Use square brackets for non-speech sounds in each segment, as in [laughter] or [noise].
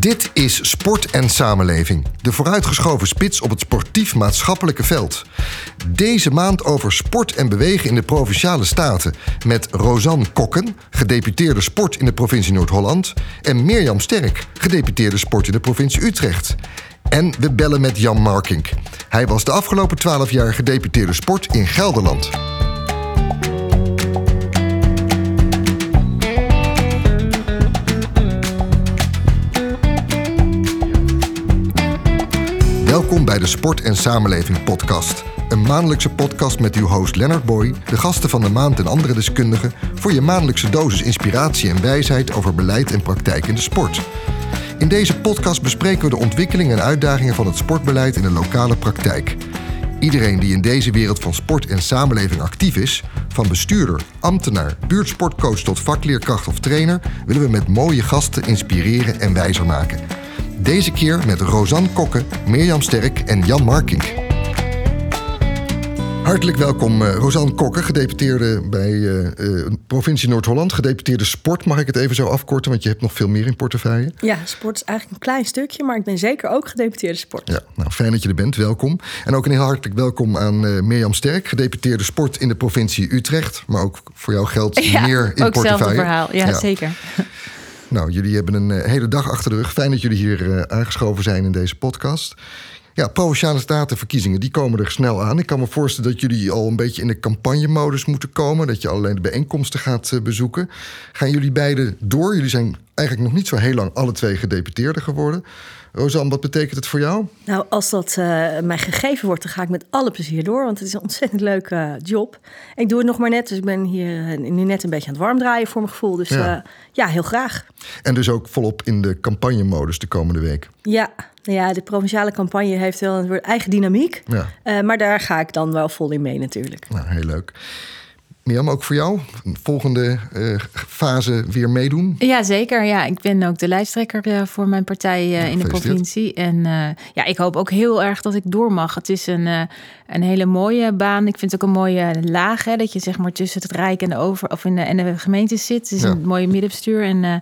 Dit is Sport en Samenleving, de vooruitgeschoven spits op het sportief-maatschappelijke veld. Deze maand over sport en bewegen in de provinciale staten met Rosanne Kokken, gedeputeerde sport in de provincie Noord-Holland, en Mirjam Sterk, gedeputeerde sport in de provincie Utrecht. En we bellen met Jan Markink. Hij was de afgelopen twaalf jaar gedeputeerde sport in Gelderland. Welkom bij de Sport en Samenleving podcast. Een maandelijkse podcast met uw host Leonard Boy, de gasten van de maand en andere deskundigen voor je maandelijkse dosis inspiratie en wijsheid over beleid en praktijk in de sport. In deze podcast bespreken we de ontwikkelingen en uitdagingen van het sportbeleid in de lokale praktijk. Iedereen die in deze wereld van sport en samenleving actief is, van bestuurder, ambtenaar, buurtsportcoach tot vakleerkracht of trainer, willen we met mooie gasten inspireren en wijzer maken. Deze keer met Rosanne Kokke, Mirjam Sterk en Jan Markink. Hartelijk welkom, uh, Rosanne Kokke, gedeputeerde bij uh, uh, provincie Noord-Holland. Gedeputeerde sport, mag ik het even zo afkorten, want je hebt nog veel meer in portefeuille. Ja, sport is eigenlijk een klein stukje, maar ik ben zeker ook gedeputeerde sport. Ja, nou fijn dat je er bent, welkom. En ook een heel hartelijk welkom aan Mirjam Sterk, gedeputeerde sport in de provincie Utrecht. Maar ook voor jou geldt ja, meer in ook portefeuille. hetzelfde verhaal, ja, ja. zeker. Nou, jullie hebben een uh, hele dag achter de rug. Fijn dat jullie hier uh, aangeschoven zijn in deze podcast. Ja, provinciale statenverkiezingen, die komen er snel aan. Ik kan me voorstellen dat jullie al een beetje in de campagnemodus moeten komen. Dat je alleen de bijeenkomsten gaat uh, bezoeken. Gaan jullie beiden door? Jullie zijn eigenlijk nog niet zo heel lang alle twee gedeputeerden geworden. Rosanne, wat betekent het voor jou? Nou, als dat uh, mij gegeven wordt, dan ga ik met alle plezier door. Want het is een ontzettend leuke uh, job. En ik doe het nog maar net, dus ik ben hier nu net een beetje aan het warm draaien voor mijn gevoel. Dus ja, ja heel graag. En dus ook volop in de campagnemodus de komende week? Ja, ja de provinciale campagne heeft wel een eigen dynamiek. Ja. maar daar ga ik dan wel vol in mee natuurlijk. Nou, heel leuk. Mirjam, ook voor jou? Een volgende uh, fase weer meedoen? Ja, zeker. Ja, ik ben ook de lijsttrekker uh, voor mijn partij uh, ja, in de provincie. En ja, ik hoop ook heel erg dat ik door mag. Het is een, een hele mooie baan. Ik vind het ook een mooie laag. Hè, dat je zeg maar tussen het Rijk en de, over, of in de, en de gemeente zit. Het is ja. een mooie middenbestuur. En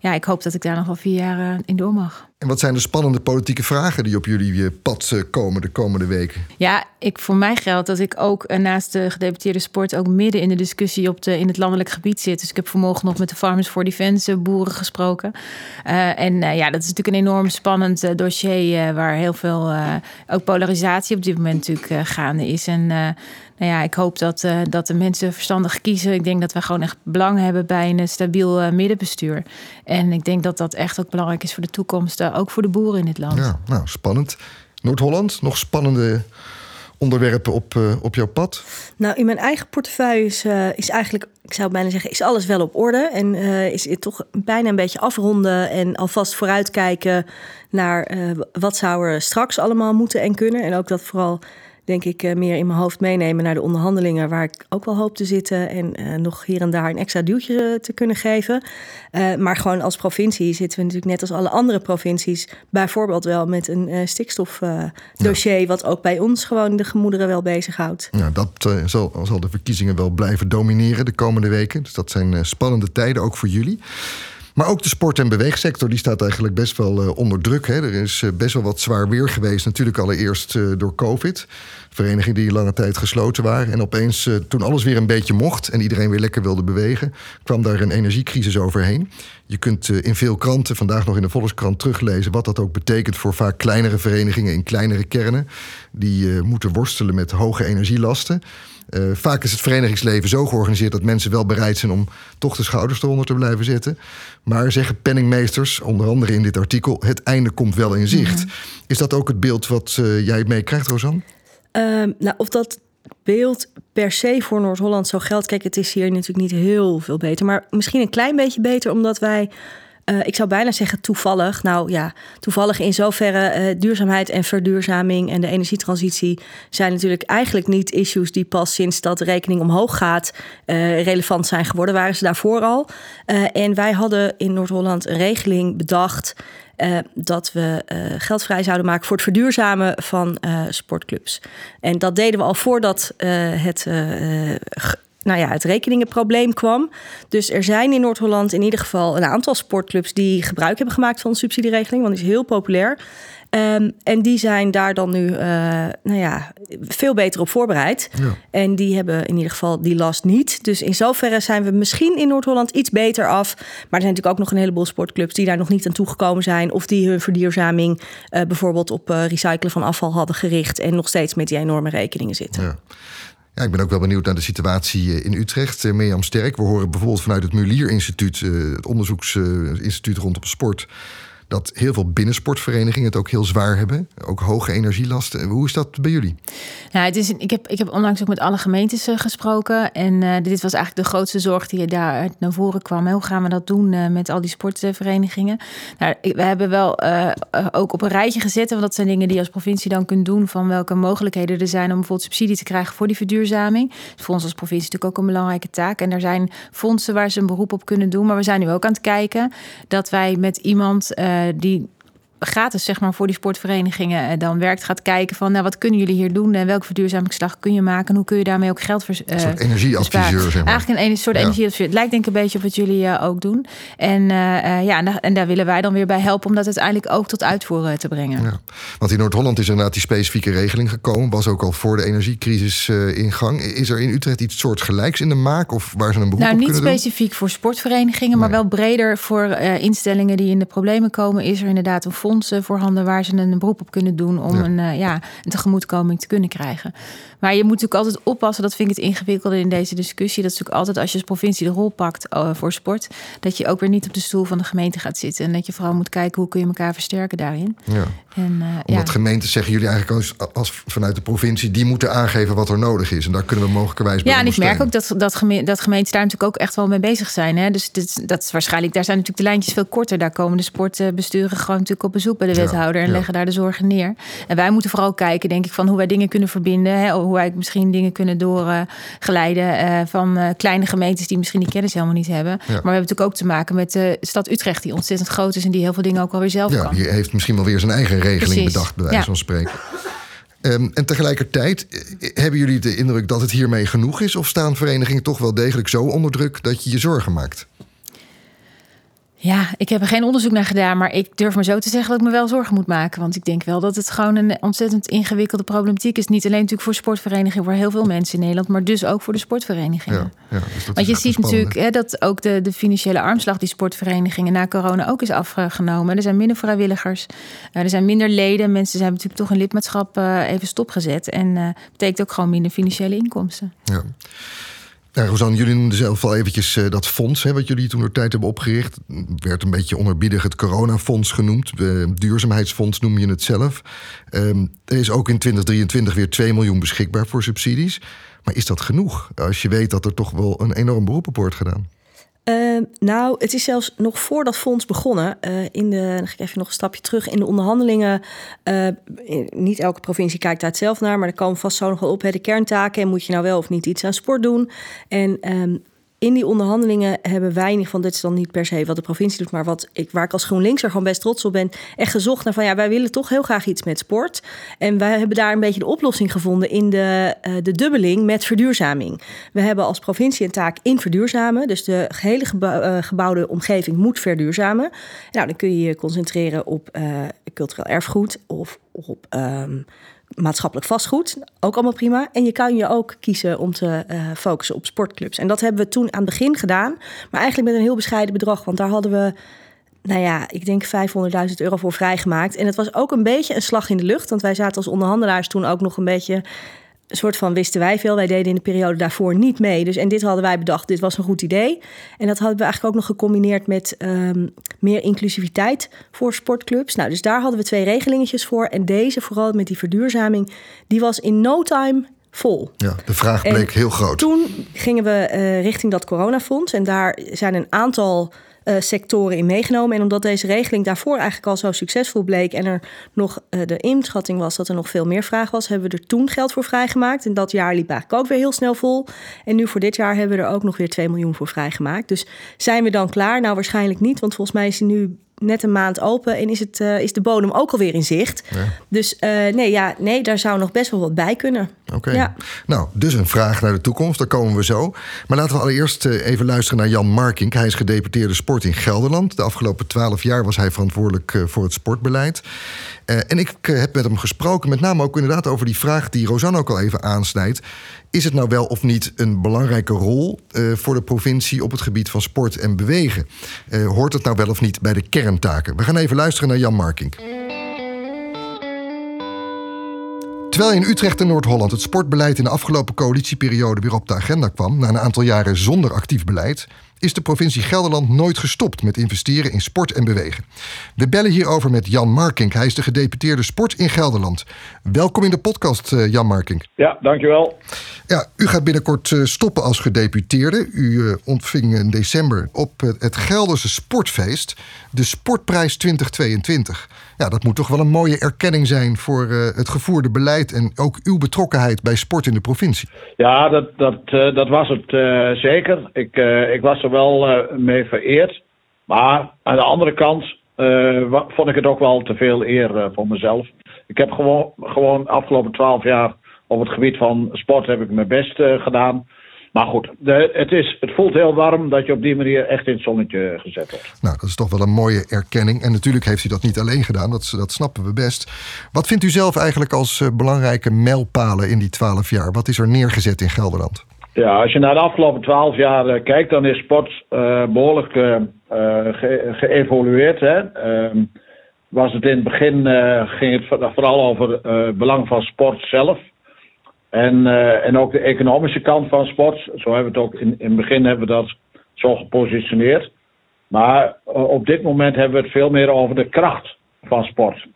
ja, ik hoop dat ik daar nog wel vier jaar in door mag. Wat zijn de spannende politieke vragen die op jullie pad komen de komende weken? Ja, ik, voor mij geldt dat ik ook naast de gedeputeerde sport ook midden in de discussie op de, in het landelijk gebied zit. Dus ik heb vanmorgen nog met de Farmers for Defense boeren gesproken. En ja, dat is natuurlijk een enorm spannend dossier waar heel veel ook polarisatie op dit moment natuurlijk gaande is. En nou ja, ik hoop dat, uh, dat de mensen verstandig kiezen. Ik denk dat we gewoon echt belang hebben bij een stabiel uh, middenbestuur. En ik denk dat dat echt ook belangrijk is voor de toekomst, uh, ook voor de boeren in dit land. Ja, nou, spannend. Noord-Holland, nog spannende onderwerpen op, op jouw pad? Nou, in mijn eigen portefeuille is, is eigenlijk, ik zou bijna zeggen, is alles wel op orde. En is het toch bijna een beetje afronden en alvast vooruitkijken naar wat zou er straks allemaal moeten en kunnen. En ook dat vooral denk ik, uh, meer in mijn hoofd meenemen naar de onderhandelingen, waar ik ook wel hoop te zitten en uh, nog hier en daar een extra duwtje te kunnen geven. Uh, maar gewoon als provincie zitten we natuurlijk net als alle andere provincies, bijvoorbeeld wel met een stikstofdossier, ja. wat ook bij ons gewoon de gemoederen wel bezighoudt. Ja, dat zal, zal de verkiezingen wel blijven domineren de komende weken. Dus dat zijn spannende tijden ook voor jullie. Maar ook de sport- en beweegsector die staat eigenlijk best wel uh, onder druk. Hè. Er is uh, best wel wat zwaar weer geweest. Natuurlijk allereerst uh, door COVID. Verenigingen die lange tijd gesloten waren. En opeens, toen alles weer een beetje mocht en iedereen weer lekker wilde bewegen, kwam daar een energiecrisis overheen. Je kunt in veel kranten, vandaag nog in de Volkskrant, teruglezen wat dat ook betekent voor vaak kleinere verenigingen in kleinere kernen. Die moeten worstelen met hoge energielasten. Uh, vaak is het verenigingsleven zo georganiseerd dat mensen wel bereid zijn om toch de schouders eronder te blijven zetten. Maar zeggen penningmeesters, onder andere in dit artikel, het einde komt wel in zicht. Is dat ook het beeld wat uh, jij meekrijgt, Rosanne? Uh, nou, of dat beeld per se voor Noord-Holland zo geldt. Kijk, het is hier natuurlijk niet heel veel beter, maar misschien een klein beetje beter, omdat wij. Uh, ik zou bijna zeggen toevallig. Nou ja, toevallig in zoverre uh, duurzaamheid en verduurzaming en de energietransitie zijn natuurlijk eigenlijk niet issues die pas sinds dat de rekening omhoog gaat uh, relevant zijn geworden. Waren ze daarvoor al. en wij hadden in Noord-Holland een regeling bedacht. Dat we geld vrij zouden maken voor het verduurzamen van sportclubs. En dat deden we al voordat het nou ja, het rekeningenprobleem kwam. Dus er zijn in Noord-Holland in ieder geval een aantal sportclubs die gebruik hebben gemaakt van de subsidieregeling, want die is heel populair. Um, en die zijn daar dan nu uh, nou ja, veel beter op voorbereid. Ja. En die hebben in ieder geval die last niet. Dus in zoverre zijn we misschien in Noord-Holland iets beter af. Maar er zijn natuurlijk ook nog een heleboel sportclubs die daar nog niet aan toegekomen zijn. Of die hun verduurzaming uh, bijvoorbeeld op uh, recyclen van afval hadden gericht. En nog steeds met die enorme rekeningen zitten. Ja. Ja, ik ben ook wel benieuwd naar de situatie in Utrecht. Mirjam Sterk, we horen bijvoorbeeld vanuit het Mulier Instituut, het onderzoeksinstituut rondom sport dat heel veel binnensportverenigingen het ook heel zwaar hebben. Ook hoge energielasten. Hoe is dat bij jullie? Ja, het is, ik, heb, ik heb onlangs ook met alle gemeentes uh, gesproken. En uh, dit was eigenlijk de grootste zorg die daar naar voren kwam. Hoe gaan we dat doen uh, met al die sportverenigingen? Nou, we hebben wel ook op een rijtje gezet. Want dat zijn dingen die je als provincie dan kunt doen. Van welke mogelijkheden er zijn om bijvoorbeeld subsidie te krijgen voor die verduurzaming. Dus voor ons als provincie natuurlijk ook een belangrijke taak. En er zijn fondsen waar ze een beroep op kunnen doen. Maar we zijn nu ook aan het kijken dat wij met iemand die gratis zeg maar, voor die sportverenigingen eh, dan werkt, gaat kijken van nou, wat kunnen jullie hier doen en welke verduurzamingsslag kun je maken en hoe kun je daarmee ook geld vers, Een soort energieadviseur, zeg maar. Eigenlijk een soort ja. energieadviseur. Het lijkt denk ik een beetje op wat jullie uh, ook doen. En, uh, ja, en, daar, en daar willen wij dan weer bij helpen om dat uiteindelijk ook tot uitvoeren te brengen. Ja. Want in Noord-Holland is inderdaad die specifieke regeling gekomen. Was ook al voor de energiecrisis in gang. Is er in Utrecht iets soortgelijks in de maak of waar ze een beroep nou, op niet kunnen doen? specifiek voor sportverenigingen, maar wel breder voor instellingen die in de problemen komen. Is er inderdaad een fonds voorhanden waar ze een beroep op kunnen doen om Een, uh, ja, een tegemoetkoming te kunnen krijgen. Maar je moet natuurlijk altijd oppassen, dat vind ik het ingewikkelde in deze discussie. Dat is natuurlijk altijd als je als provincie de rol pakt uh, voor sport, dat je ook weer niet op de stoel van de gemeente gaat zitten. En dat je vooral moet kijken hoe kun je elkaar versterken daarin. Ja. En, uh, Omdat ja. gemeenten zeggen jullie eigenlijk als, als, vanuit de provincie, die moeten aangeven wat er nodig is. En daar kunnen we mogelijkerwijs bij Ja, en ik merk ook dat, dat, geme dat gemeenten daar natuurlijk ook echt wel mee bezig zijn. Hè? Dus dit, dat is waarschijnlijk, daar zijn natuurlijk de lijntjes veel korter. Daar komen de sportbesturen gewoon natuurlijk op bezoek bij de wethouder en ja. leggen daar de zorgen neer. En wij moeten vooral kijken, denk ik, van hoe wij dingen kunnen verbinden. Hè? Hoe wij misschien dingen kunnen doorgeleiden uh, van uh, kleine gemeentes die misschien die kennis helemaal niet hebben. Ja. Maar we hebben natuurlijk ook te maken met de stad Utrecht, die ontzettend groot is en die heel veel dingen ook alweer zelf ja, kan. Die heeft misschien wel weer zijn eigen regeling Precies. bedacht, bij wijze van spreken. Um, en tegelijkertijd, hebben jullie de indruk dat het hiermee genoeg is? Of staan verenigingen toch wel degelijk zo onder druk dat je je zorgen maakt? Ja, ik heb er geen onderzoek naar gedaan, maar ik durf me zo te zeggen dat ik me wel zorgen moet maken. Want ik denk wel dat het gewoon een ontzettend ingewikkelde problematiek is. Niet alleen natuurlijk voor sportverenigingen, voor heel veel mensen in Nederland, maar dus ook voor de sportverenigingen. Ja, ja, dus Want je ziet natuurlijk hè, dat ook de, de financiële armslag die sportverenigingen na corona ook is afgenomen. Er zijn minder vrijwilligers, er zijn minder leden. Mensen zijn natuurlijk toch een lidmaatschap uh, even stopgezet. En uh, betekent ook gewoon minder financiële inkomsten. Ja. Ja, Rosanne, jullie noemden zelf al eventjes uh, dat fonds... Hè, wat jullie toen door tijd hebben opgericht. werd een beetje onderbiedig het coronafonds genoemd. Uh, duurzaamheidsfonds noem je het zelf. Um, er is ook in 2023 weer 2 miljoen beschikbaar voor subsidies. Maar is dat genoeg? Als je weet dat er toch wel een enorm beroep op wordt gedaan. Uh, nou, het is zelfs nog voor dat fonds begonnen. Uh, in de, dan ga ik even nog een stapje terug. In de onderhandelingen, uh, niet elke provincie kijkt daar zelf naar, maar er komen vast zo nog wel op hè, de kerntaken. En moet je nou wel of niet iets aan sport doen? En um, in die onderhandelingen hebben wij ieder geval, dit is dan niet per se wat de provincie doet, maar wat ik, waar ik als GroenLinks er gewoon best trots op ben, echt gezocht naar van ja, wij willen toch heel graag iets met sport. En wij hebben daar een beetje de oplossing gevonden in de, uh, de dubbeling met verduurzaming. We hebben als provincie een taak in verduurzamen, dus de gebouw, uh, gebouwde omgeving moet verduurzamen. Nou, dan kun je je concentreren op uh, cultureel erfgoed of op. Um, maatschappelijk vastgoed. Ook allemaal prima. En je kan je ook kiezen om te uh, focussen op sportclubs. En dat hebben we toen aan het begin gedaan. Maar eigenlijk met een heel bescheiden bedrag. Want daar hadden we, nou ja, ik denk 500.000 euro voor vrijgemaakt. En het was ook een beetje een slag in de lucht. Want wij zaten als onderhandelaars toen ook nog een beetje een soort van wisten wij veel. Wij deden in de periode daarvoor niet mee. Dus, en dit hadden wij bedacht, dit was een goed idee. En dat hadden we eigenlijk ook nog gecombineerd met um, meer inclusiviteit voor sportclubs. Nou, dus daar hadden we twee regelingetjes voor. En deze, vooral met die verduurzaming, die was in no time vol. Ja, de vraag bleek en heel groot. Toen gingen we uh, richting dat coronafonds. En daar zijn een aantal uh, sectoren in meegenomen. En omdat deze regeling daarvoor eigenlijk al zo succesvol bleek en er nog uh, de inschatting was dat er nog veel meer vraag was, hebben we er toen geld voor vrijgemaakt. En dat jaar liep eigenlijk ook weer heel snel vol. En nu voor dit jaar hebben we er ook nog weer 2 miljoen voor vrijgemaakt. Dus zijn we dan klaar? Nou, waarschijnlijk niet, want volgens mij is hij nu net een maand open en is, het, uh, is de bodem ook alweer in zicht. Dus uh, nee, ja, nee, daar zou nog best wel wat bij kunnen. Oké. Ja. Nou, dus een vraag naar de toekomst, daar komen we zo. Maar laten we allereerst uh, even luisteren naar Jan Markink. Hij is gedeputeerde sport in Gelderland. De afgelopen twaalf jaar was hij verantwoordelijk voor het sportbeleid. En ik heb met hem gesproken, met name ook inderdaad over die vraag die Rosanne ook al even aansnijdt. Is het nou wel of niet een belangrijke rol uh, voor de provincie op het gebied van sport en bewegen? Hoort het nou wel of niet bij de kerntaken? We gaan even luisteren naar Jan Markink. Terwijl in Utrecht en Noord-Holland het sportbeleid in de afgelopen coalitieperiode weer op de agenda kwam, na een aantal jaren zonder actief beleid, is de provincie Gelderland nooit gestopt met investeren in sport en bewegen. We bellen hierover met Jan Markink. Hij is de gedeputeerde sport in Gelderland. Welkom in de podcast, uh, Jan Markink. Ja, dankjewel. Ja, u gaat binnenkort uh, stoppen als gedeputeerde. U uh, ontving in december op het Gelderse Sportfeest de Sportprijs 2022. Ja, dat moet toch wel een mooie erkenning zijn voor het gevoerde beleid en ook uw betrokkenheid bij sport in de provincie. Ja, dat, dat, dat was het zeker. Ik, ik was er wel uh, mee vereerd. Maar aan de andere kant uh, vond ik het ook wel te veel eer uh, voor mezelf. Ik heb gewoon, gewoon de afgelopen twaalf jaar op het gebied van sport heb ik mijn best gedaan. Maar goed, de, het, is, het voelt heel warm dat je op die manier echt in het zonnetje gezet wordt. Nou, dat is toch wel een mooie erkenning. En natuurlijk heeft u dat niet alleen gedaan, dat, dat snappen we best. Wat vindt u zelf eigenlijk als belangrijke mijlpalen in die twaalf jaar? Wat is er neergezet in Gelderland? Ja, als je naar de afgelopen twaalf jaar uh, kijkt, dan is sport uh, behoorlijk ge geëvolueerd. Ehm, was het in het begin ging het vooral over het belang van sport zelf. En, en ook de economische kant van sport. Zo hebben we het ook in, in het begin hebben we dat zo gepositioneerd. Maar op dit moment hebben we het veel meer over de kracht van sport.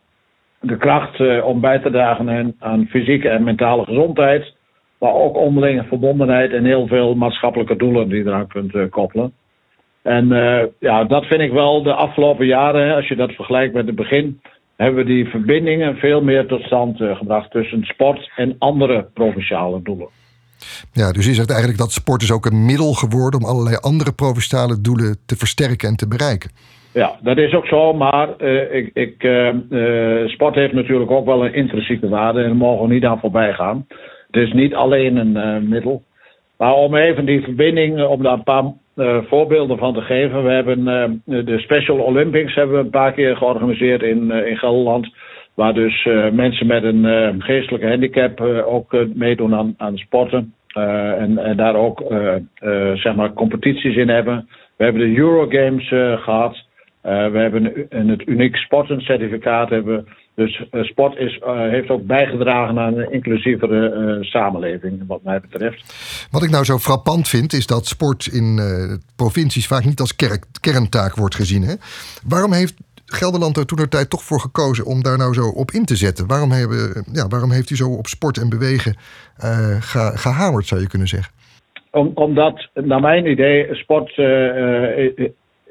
De kracht om bij te dragen aan fysieke en mentale gezondheid maar ook onderlinge verbondenheid en heel veel maatschappelijke doelen die je eraan kunt uh, koppelen. En uh, ja, dat vind ik wel de afgelopen jaren, als je dat vergelijkt met het begin, hebben we die verbindingen veel meer tot stand uh, gebracht tussen sport en andere provinciale doelen. Ja, dus je zegt eigenlijk dat sport is ook een middel geworden om allerlei andere provinciale doelen te versterken en te bereiken. Ja, dat is ook zo, maar uh, ik, ik, sport heeft natuurlijk ook wel een intrinsieke waarde en daar mogen we niet aan voorbij gaan. Dus niet alleen een uh, middel. Maar om even die verbinding, eh, om daar een paar uh, voorbeelden van te geven. We hebben de Special Olympics hebben we een paar keer georganiseerd in, in Gelderland. Waar dus mensen met een geestelijke handicap ook meedoen aan, aan sporten. En, en, daar ook zeg maar competities in hebben. We hebben de Eurogames gehad. we hebben een, het uniek sportencertificaat hebben dus uh, sport is, uh, heeft ook bijgedragen aan een inclusievere uh, samenleving, wat mij betreft. Wat ik nou zo frappant vind, is dat sport in provincies vaak niet als kerk, kerntaak wordt gezien. Hè? Waarom heeft Gelderland er toen de tijd toch voor gekozen om daar nou zo op in te zetten? Waarom, hebben, ja, waarom heeft u zo op sport en bewegen ge, gehamerd, zou je kunnen zeggen? Om, omdat, naar mijn idee, sport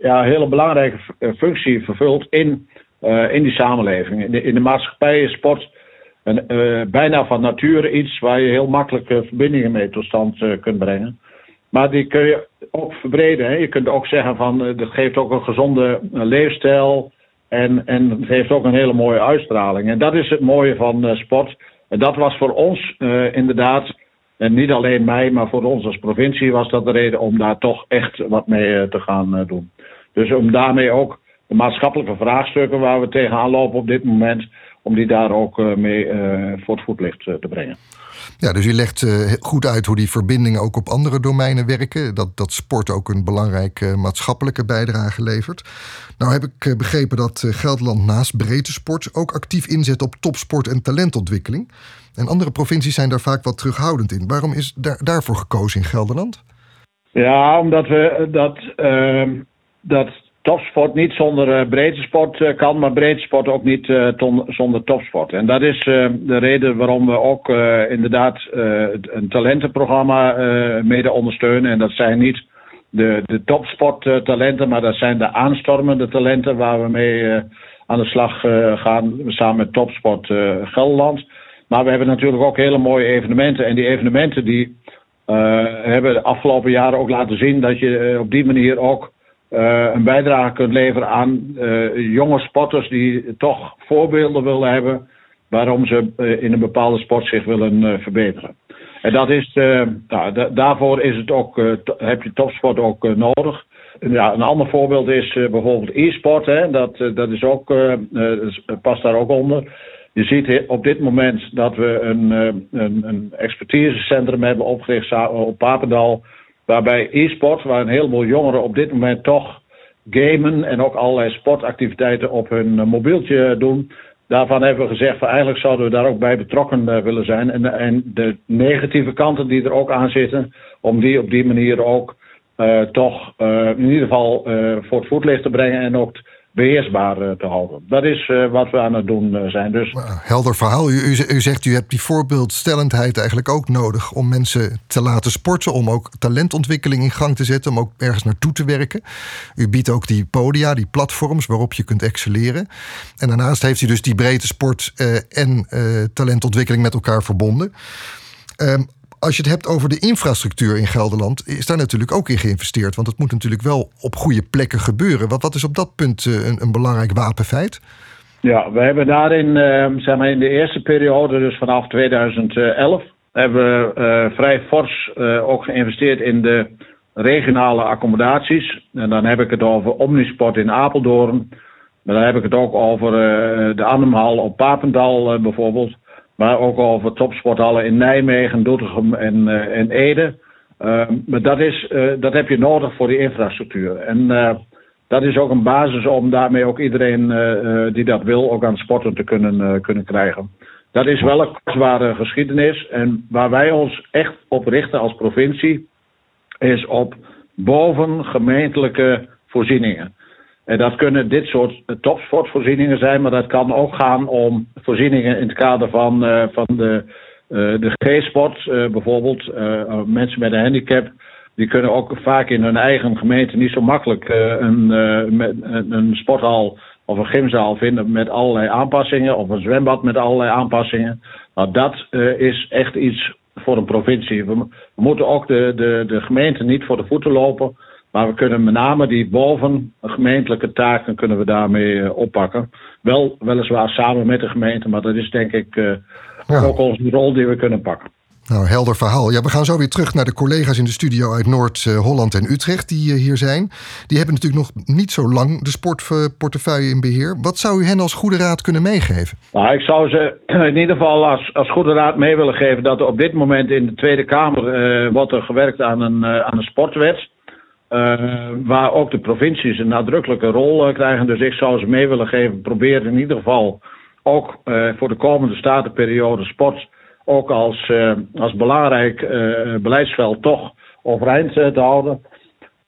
ja, een hele belangrijke functie vervult in uh, in die samenleving. In de, maatschappij is sport een, uh, bijna van nature iets waar je heel makkelijk uh, verbindingen mee tot stand kunt brengen. Maar die kun je ook verbreden. Hè? Je kunt ook zeggen van dat geeft ook een gezonde leefstijl. En, en het heeft ook een hele mooie uitstraling. En dat is het mooie van sport. En dat was voor ons inderdaad, en niet alleen mij, maar voor ons als provincie was dat de reden om daar toch echt wat mee te gaan doen. Dus om daarmee ook de maatschappelijke vraagstukken waar we tegenaan lopen op dit moment, om die daar ook uh, mee uh, voor het voetlicht uh, te brengen. Ja, dus je legt goed uit hoe die verbindingen ook op andere domeinen werken. Dat, dat sport ook een belangrijke maatschappelijke bijdrage levert. Nou heb ik begrepen dat Gelderland naast breedte sport ook actief inzet op topsport en talentontwikkeling. En andere provincies zijn daar vaak wat terughoudend in. Waarom is daar, daarvoor gekozen in Gelderland? Ja, omdat we dat, ehm, dat topsport niet zonder uh, breedte sport uh, kan, maar breedte sport ook niet ton, zonder topsport. En dat is de reden waarom we ook inderdaad een talentenprogramma mede ondersteunen. En dat zijn niet de, de topsporttalenten, maar dat zijn de aanstormende talenten waar we mee aan de slag gaan samen met Topsport Gelderland. Maar we hebben natuurlijk ook hele mooie evenementen. En die evenementen die hebben de afgelopen jaren ook laten zien dat je op die manier ook een bijdrage kunt leveren aan jonge sporters die toch voorbeelden willen hebben waarom ze in een bepaalde sport zich willen verbeteren. En dat is, nou, daarvoor is het ook, heb je topsport ook nodig. Ja, een ander voorbeeld is bijvoorbeeld e-sport. Dat, dat is ook, past daar ook onder. Je ziet op dit moment dat we een, een, een expertisecentrum hebben opgericht op Papendal. Waarbij e-sport, waar een heleboel jongeren op dit moment toch gamen en ook allerlei sportactiviteiten op hun mobieltje doen. Daarvan hebben we gezegd, van eigenlijk zouden we daar ook bij betrokken willen zijn. En, en de negatieve kanten die er ook aan zitten, om die op die manier ook uh, toch in ieder geval voor het voetlicht te brengen en ook beheersbaar te houden. Dat is wat we aan het doen zijn. Dus... Helder verhaal. U, u, zegt u hebt die voorbeeldstellendheid eigenlijk ook nodig om mensen te laten sporten, om ook talentontwikkeling in gang te zetten, om ook ergens naartoe te werken. U biedt ook die podia, die platforms waarop je kunt excelleren. En daarnaast heeft u dus die breedte sport en talentontwikkeling met elkaar verbonden. Um, als je het hebt over de infrastructuur in Gelderland, is daar natuurlijk ook in geïnvesteerd. Want het moet natuurlijk wel op goede plekken gebeuren. Wat, wat is op dat punt eh, een, een belangrijk wapenfeit? Ja, we hebben daarin, uh, zeg maar in de eerste periode, dus vanaf 2011, hebben we uh, vrij fors uh, ook geïnvesteerd in de regionale accommodaties. En dan heb ik het over Omnisport in Apeldoorn. Maar dan heb ik het ook over de Arnhemhal op Papendal bijvoorbeeld. Maar ook over topsporthallen in Nijmegen, Doetinchem en, uh, en Ede. Uh, maar dat, is, uh, dat heb je nodig voor die infrastructuur. En dat is ook een basis om daarmee ook iedereen die dat wil ook aan sporten te kunnen, kunnen krijgen. Dat is wel een kostbare geschiedenis. En waar wij ons echt op richten als provincie is op bovengemeentelijke voorzieningen. En dat kunnen dit soort topsportvoorzieningen zijn, maar dat kan ook gaan om voorzieningen in het kader van, uh, van de, de G-sport. Bijvoorbeeld mensen met een handicap, die kunnen ook vaak in hun eigen gemeente niet zo makkelijk een, een sporthal of een gymzaal vinden met allerlei aanpassingen, of een zwembad met allerlei aanpassingen. Nou, dat is echt iets voor een provincie. We, we moeten ook de, de, de gemeente niet voor de voeten lopen. Maar we kunnen met name die boven gemeentelijke taken kunnen we daarmee uh, oppakken. Wel weliswaar samen met de gemeente, maar dat is denk ik uh, ja. ook onze rol die we kunnen pakken. Nou, helder verhaal. Ja, we gaan zo weer terug naar de collega's in de studio uit Noord-Holland en Utrecht die hier zijn. Die hebben natuurlijk nog niet zo lang de sportportefeuille in beheer. Wat zou u hen als goede raad kunnen meegeven? Nou, ik zou ze [clears throat] in ieder geval als, als goede raad mee willen geven dat er op dit moment in de Tweede Kamer uh, wordt er gewerkt aan een, aan een sportwet. Uh, waar ook de provincies een nadrukkelijke rol uh, krijgen. Dus ik zou ze mee willen geven. Probeer in ieder geval ook uh, voor de komende statenperiode sport ook als, als belangrijk beleidsveld toch overeind te houden.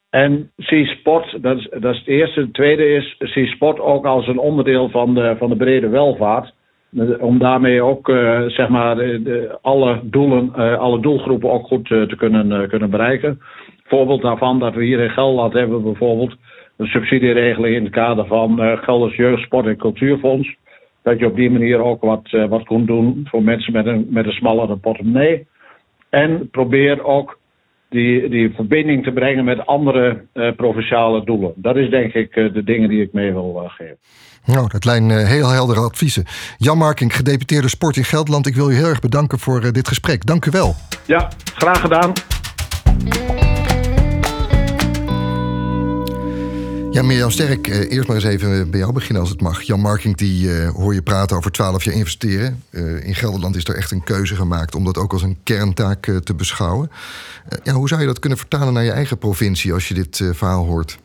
En zie sport, dat is, dat het eerste. Het tweede is, zie sport ook als een onderdeel van de, van de brede welvaart. Om daarmee ook zeg maar de, alle doelen, alle doelgroepen ook goed te kunnen, kunnen bereiken voorbeeld daarvan dat we hier in Gelderland hebben bijvoorbeeld een subsidieregeling in het kader van uh, Gelders Jeugd, Sport en Cultuurfonds. Dat je op die manier ook wat, uh, wat kon doen voor mensen met een, met een smallere portemonnee. En probeer ook die, die verbinding te brengen met andere uh, provinciale doelen. Dat is denk ik de dingen die ik mee wil geven. Nou, dat lijn heel heldere adviezen. Jan Marking, gedeputeerde sport in Gelderland. Ik wil je heel erg bedanken voor dit gesprek. Dank u wel. Ja, graag gedaan. Ja, Mirjam Sterk, eh, eerst maar eens even bij jou beginnen als het mag. Jan Marking, die uh, hoor je praten over 12 jaar investeren. Uh, in Gelderland is er echt een keuze gemaakt om dat ook als een kerntaak te beschouwen. ja, hoe zou je dat kunnen vertalen naar je eigen provincie als je dit verhaal hoort?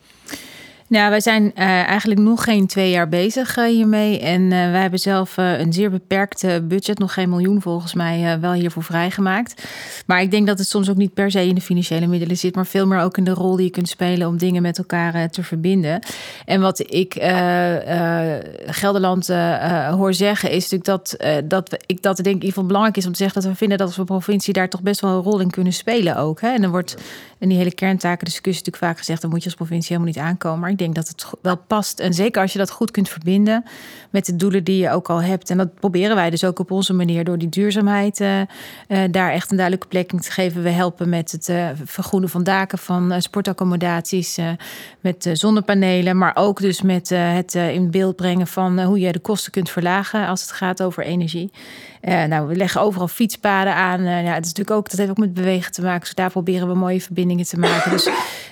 Nou, wij zijn uh, eigenlijk nog geen twee jaar bezig uh, hiermee. En uh, wij hebben zelf een zeer beperkt budget, nog geen miljoen volgens mij, wel hiervoor vrijgemaakt. Maar ik denk dat het soms ook niet per se in de financiële middelen zit, maar veel meer ook in de rol die je kunt spelen om dingen met elkaar te verbinden. En wat ik Gelderland hoor zeggen, is natuurlijk dat, dat ik dat denk in ieder geval belangrijk is om te zeggen dat we vinden dat we provincie daar toch best wel een rol in kunnen spelen ook. Hè? En dan wordt in die hele kerntaken discussie natuurlijk vaak gezegd, dan moet je als provincie helemaal niet aankomen. Maar ik denk dat het wel past. En zeker als je dat goed kunt verbinden met de doelen die je ook al hebt. En dat proberen wij dus ook op onze manier door die duurzaamheid uh, daar echt een duidelijke plek in te geven. We helpen met het uh, vergroenen van daken van sportaccommodaties, met zonnepanelen, maar ook dus met het in beeld brengen van hoe je de kosten kunt verlagen als het gaat over energie. Nou, we leggen overal fietspaden aan. ja, het is natuurlijk ook, dat heeft ook met bewegen te maken. Dus daar proberen we mooie verbindingen te maken. Dus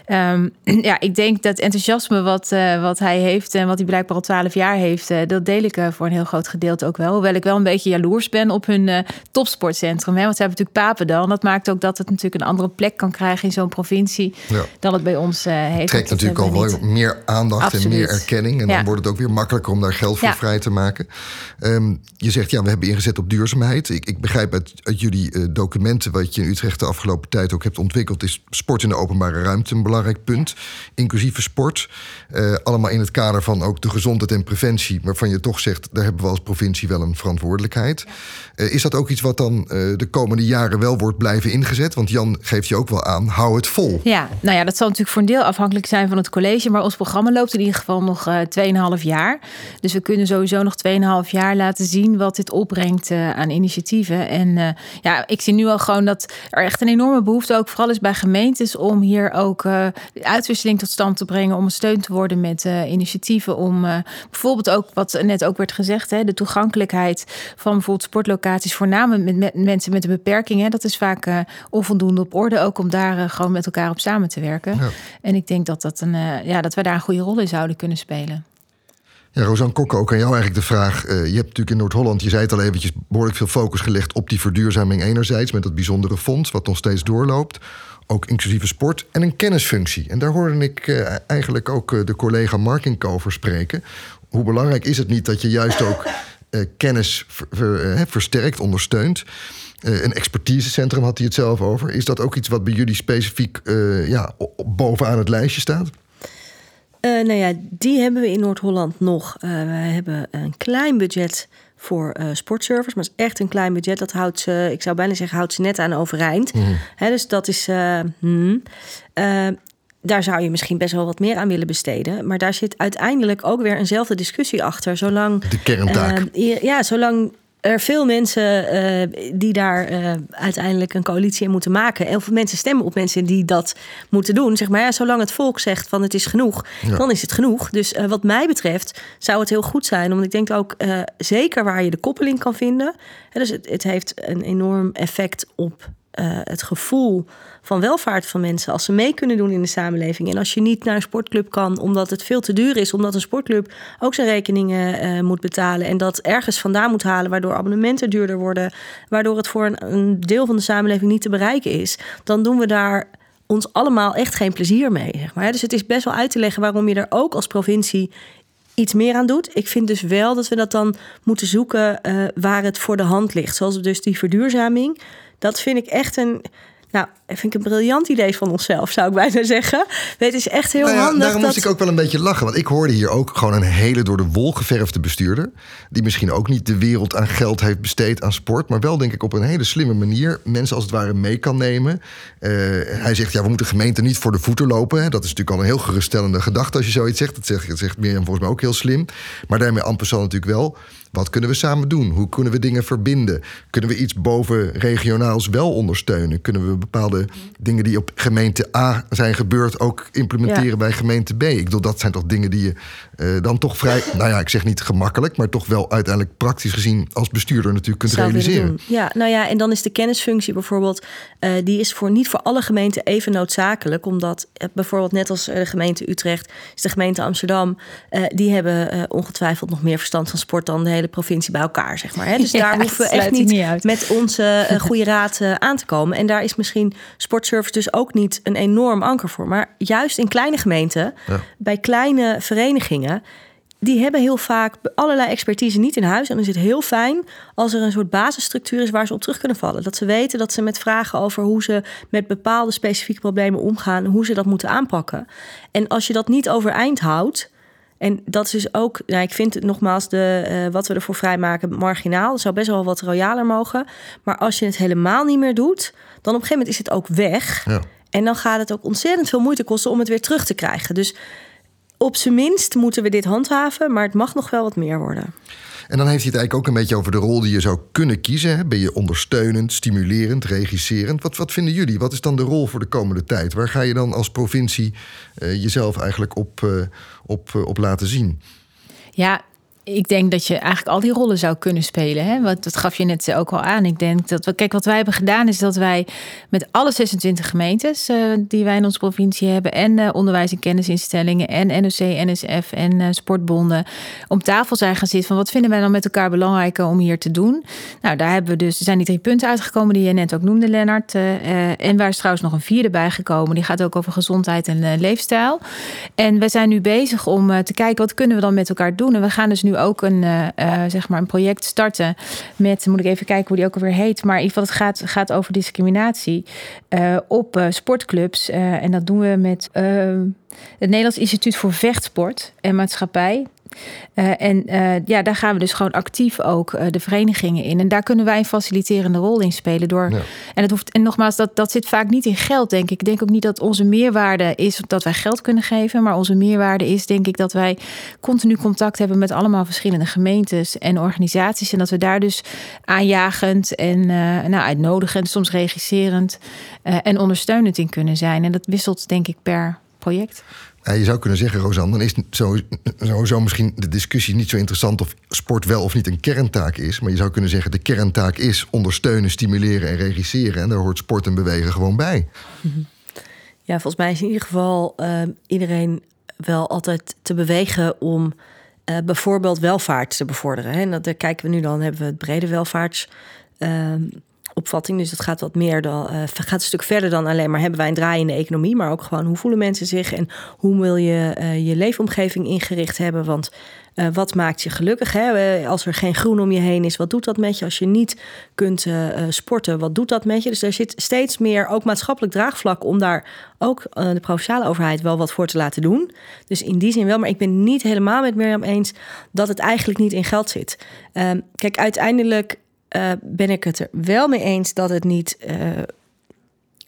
um, [clears throat] ja, ik denk dat enthousiasme wat, uh, wat hij heeft en wat hij blijkbaar al twaalf jaar heeft, uh, dat deel ik uh, voor een heel groot gedeelte ook wel. Hoewel ik wel een beetje jaloers ben op hun topsportcentrum. Hè? Want ze hebben natuurlijk Papendal. Dat maakt ook dat het natuurlijk een andere plek kan krijgen in zo'n provincie ja. dan het bij ons heeft. Het trekt natuurlijk al wel meer aandacht Absoluut. en meer erkenning. En ja. dan wordt het ook weer makkelijker om daar geld voor ja. vrij te maken. Um, je zegt ja, we hebben ingezet op duurzaamheid. Ik, ik begrijp uit, uit jullie documenten wat je in Utrecht de afgelopen tijd ook hebt ontwikkeld, is sport in de openbare ruimte een belangrijk punt. Inclusieve sport. Uh, allemaal in het kader van ook de gezondheid en preventie, waarvan je toch zegt, daar hebben we als provincie wel een verantwoordelijkheid. Uh, is dat ook iets wat dan de komende jaren wel wordt blijven ingezet? Want Jan geeft je ook wel aan, hou het vol. Ja, nou ja, dat zal natuurlijk voor een deel afhankelijk zijn van het college, maar ons programma loopt in ieder geval nog 2,5 jaar. Dus we kunnen sowieso nog 2,5 jaar laten zien wat dit opbrengt aan initiatieven. En ja, ik zie nu al gewoon dat er echt een enorme behoefte ook vooral is bij gemeentes om hier ook uh, uitwisseling tot stand te brengen, om steun te worden met initiatieven, om bijvoorbeeld ook wat net ook werd gezegd, hè, de toegankelijkheid van bijvoorbeeld sportlocaties, voornamelijk met, met mensen met een beperking. Hè, dat is vaak onvoldoende op orde, ook om daar gewoon met elkaar op samen te werken. Ja. En ik denk dat, dat, een, ja, dat we daar een goede rol in zouden kunnen spelen. Ja, Rosanne ook aan jou eigenlijk de vraag. Uh, je hebt natuurlijk in Noord-Holland, je zei het al eventjes, behoorlijk veel focus gelegd op die verduurzaming enerzijds, met dat bijzondere fonds wat nog steeds doorloopt. Ook inclusieve sport en een kennisfunctie. En daar hoorde ik uh, eigenlijk ook uh, de collega Marking over spreken. Hoe belangrijk is het niet dat je juist ook kennis ver, ver, versterkt, ondersteunt? een expertisecentrum had hij het zelf over. Is dat ook iets wat bij jullie specifiek ja, bovenaan het lijstje staat? Uh, nou ja, die hebben we in Noord-Holland nog. Uh, we hebben een klein budget voor uh, sportservice, maar het is echt een klein budget. Dat houdt ze, ik zou bijna zeggen, houdt ze net aan overeind. Mm. Hè, dus dat is. Hmm. daar zou je misschien best wel wat meer aan willen besteden. Maar daar zit uiteindelijk ook weer eenzelfde discussie achter. Zolang. De kerntaak. ja, zolang er veel mensen uh, die daar uh, uiteindelijk een coalitie in moeten maken. Heel veel mensen stemmen op mensen die dat moeten doen. Zeg maar, ja, zolang het volk zegt van het is genoeg, ja. dan is het genoeg. Dus uh, wat mij betreft zou het heel goed zijn. Omdat ik denk ook zeker waar je de koppeling kan vinden. Dus het, het heeft een enorm effect op het gevoel van welvaart van mensen. Als ze mee kunnen doen in de samenleving. En als je niet naar een sportclub kan omdat het veel te duur is. Omdat een sportclub ook zijn rekeningen uh, moet betalen. En dat ergens vandaan moet halen. Waardoor abonnementen duurder worden. Waardoor het voor een, deel van de samenleving niet te bereiken is. Dan doen we daar ons allemaal echt geen plezier mee. Zeg maar. Dus het is best wel uit te leggen waarom je er ook als provincie iets meer aan doet. Ik vind dus wel dat we dat dan moeten zoeken uh, waar het voor de hand ligt. Zoals dus die verduurzaming. Dat vind ik echt een. Nou, vind ik een briljant idee van onszelf, zou ik bijna zeggen. Het is echt heel nou ja, handig. Daarom dat... moest ik ook wel een beetje lachen. Want ik hoorde hier ook gewoon een hele door de wol geverfde bestuurder. Die misschien ook niet de wereld aan geld heeft besteed aan sport. Maar wel denk ik op een hele slimme manier mensen als het ware mee kan nemen. Uh, hij zegt, ja, we moeten gemeente niet voor de voeten lopen. Dat is natuurlijk al een heel geruststellende gedachte als je zoiets zegt. Dat zegt, dat zegt Mirjam volgens mij ook heel slim. Maar daarmee Ampersand natuurlijk wel wat kunnen we samen doen? Hoe kunnen we dingen verbinden? Kunnen we iets boven regionaals wel ondersteunen? Kunnen we bepaalde dingen die op gemeente A zijn gebeurd ook implementeren ja. bij gemeente B? Ik bedoel, dat zijn toch dingen die je uh, dan toch vrij, [laughs] nou ja, ik zeg niet gemakkelijk, maar toch wel uiteindelijk praktisch gezien als bestuurder natuurlijk kunt Zou realiseren. Ja, nou ja, en dan is de kennisfunctie bijvoorbeeld, uh, die is voor niet voor alle gemeenten even noodzakelijk, omdat uh, bijvoorbeeld net als de gemeente Utrecht, is de gemeente Amsterdam, die hebben ongetwijfeld nog meer verstand van sport dan de hele provincie bij elkaar, zeg maar. Hè? Dus [laughs] daar hoeven we echt niet, niet met onze [laughs] goede raad aan te komen. En daar is misschien sportservice dus ook niet een enorm anker voor. Maar juist in kleine gemeenten, ja. bij kleine verenigingen die hebben heel vaak allerlei expertise niet in huis. En dan is het heel fijn als er een soort basisstructuur is waar ze op terug kunnen vallen. Dat ze weten dat ze met vragen over hoe ze met bepaalde specifieke problemen omgaan, hoe ze dat moeten aanpakken. En als je dat niet overeind houdt. En dat is dus ook, nou, ik vind het nogmaals, de, uh, wat we ervoor vrijmaken, marginaal. Dat zou best wel wat royaler mogen. Maar als je het helemaal niet meer doet, dan op een gegeven moment is het ook weg. Ja. En dan gaat het ook ontzettend veel moeite kosten om het weer terug te krijgen. Dus op zijn minst moeten we dit handhaven, maar het mag nog wel wat meer worden. En dan heeft hij het eigenlijk ook een beetje over de rol die je zou kunnen kiezen. Ben je ondersteunend, stimulerend, regisserend? Wat, wat vinden jullie? Wat is dan de rol voor de komende tijd? Waar ga je dan als provincie uh, jezelf eigenlijk op, uh, op, uh, op laten zien? Ja, ik denk dat je eigenlijk al die rollen zou kunnen spelen. Hè? Wat, dat gaf je net ook al aan. Ik denk dat we, kijk, wat wij hebben gedaan is dat wij met alle 26 gemeentes uh, die wij in onze provincie hebben, en uh, onderwijs- en kennisinstellingen, en NOC, NSF en uh, sportbonden, om tafel zijn gaan zitten van wat vinden wij dan met elkaar belangrijk om hier te doen. Nou, daar hebben we dus, er zijn die drie punten uitgekomen die je net ook noemde, Lennart. en waar is trouwens nog een vierde bijgekomen. Die gaat ook over gezondheid en leefstijl. En we zijn nu bezig om te kijken wat kunnen we dan met elkaar doen. En we gaan dus ook een, uh, zeg maar een project starten met, moet ik even kijken hoe die ook alweer heet, maar in ieder geval het gaat, gaat over discriminatie uh, op sportclubs. en dat doen we met het Nederlands Instituut voor Vechtsport en Maatschappij. Uh, en uh, ja, daar gaan we dus gewoon actief ook uh, de verenigingen in. En daar kunnen wij een faciliterende rol in spelen. Door, ja. En, het hoeft, en nogmaals, dat, dat zit vaak niet in geld, denk ik. Ik denk ook niet dat onze meerwaarde is dat wij geld kunnen geven. Maar onze meerwaarde is, denk ik, dat wij continu contact hebben met allemaal verschillende gemeentes en organisaties. En dat we daar dus aanjagend en nou, uitnodigend, soms regisserend en ondersteunend in kunnen zijn. En dat wisselt, denk ik, per project. Je zou kunnen zeggen, Rosanne, dan is sowieso misschien de discussie niet zo interessant of sport wel of niet een kerntaak is. Maar je zou kunnen zeggen, de kerntaak is ondersteunen, stimuleren en regisseren. En daar hoort sport en bewegen gewoon bij. Ja, volgens mij is in ieder geval uh, iedereen wel altijd te bewegen om uh, bijvoorbeeld welvaart te bevorderen. Hè? En dat, kijken we nu dan, hebben we het brede welvaarts. Uh, opvatting. Dus dat gaat wat meer dan, uh, gaat een stuk verder dan alleen maar hebben wij een draai in de economie, maar ook gewoon hoe voelen mensen zich en hoe wil je uh, je leefomgeving ingericht hebben. Want uh, wat maakt je gelukkig? Hè? Als er geen groen om je heen is, wat doet dat met je? Als je niet kunt sporten, wat doet dat met je? Dus er zit steeds meer ook maatschappelijk draagvlak om daar ook de provinciale overheid wel wat voor te laten doen. Dus in die zin wel, maar ik ben niet helemaal met Mirjam eens dat het eigenlijk niet in geld zit. Ehm, kijk, uiteindelijk uh, ben ik het er wel mee eens dat het niet, uh,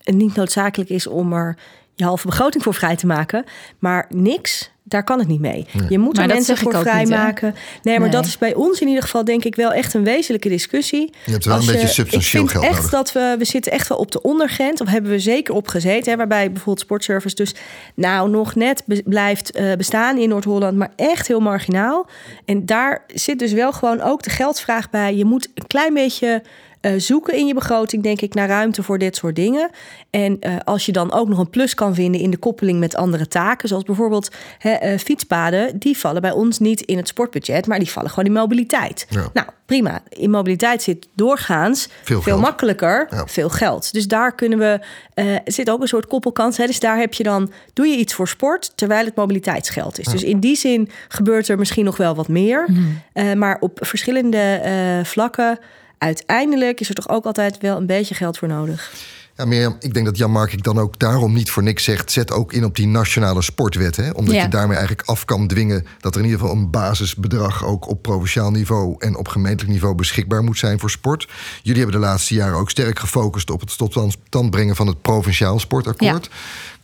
niet noodzakelijk is om er je halve begroting voor vrij te maken. Maar niks daar kan het niet mee. Je moet er mensen voor vrijmaken. Nee, maar dat is bij ons in ieder geval denk ik wel echt een wezenlijke discussie. Je hebt wel Als een beetje substantieel ik vind echt nodig. dat we, we zitten echt wel op de ondergrens. Of hebben we zeker op gezeten. Hè, waarbij bijvoorbeeld sportservice dus nou nog net blijft uh, bestaan in Noord-Holland. Maar echt heel marginaal. En daar zit dus wel gewoon ook de geldvraag bij. Je moet een klein beetje... Uh, zoeken in je begroting, denk ik, naar ruimte voor dit soort dingen. En uh, als je dan ook nog een plus kan vinden in de koppeling met andere taken, zoals bijvoorbeeld he, uh, fietspaden, die vallen bij ons niet in het sportbudget, maar die vallen gewoon in mobiliteit. Ja. Nou, prima. In mobiliteit zit doorgaans veel, veel makkelijker ja. veel geld. Dus daar kunnen we, er zit ook een soort koppelkans. Hè? Dus daar heb je dan, doe je iets voor sport, terwijl het mobiliteitsgeld is. Ja. Dus in die zin gebeurt er misschien nog wel wat meer. Mm. maar op verschillende vlakken uiteindelijk is er toch ook altijd wel een beetje geld voor nodig. Ja, Mirjam, ik denk dat Jan Mark ik dan ook daarom niet voor niks zegt... zet ook in op die nationale sportwet. Hè? Omdat ja. je daarmee eigenlijk af kan dwingen... dat er in ieder geval een basisbedrag ook op provinciaal niveau... en op gemeentelijk niveau beschikbaar moet zijn voor sport. Jullie hebben de laatste jaren ook sterk gefocust... op het tot stand brengen van het provinciaal sportakkoord. Ja.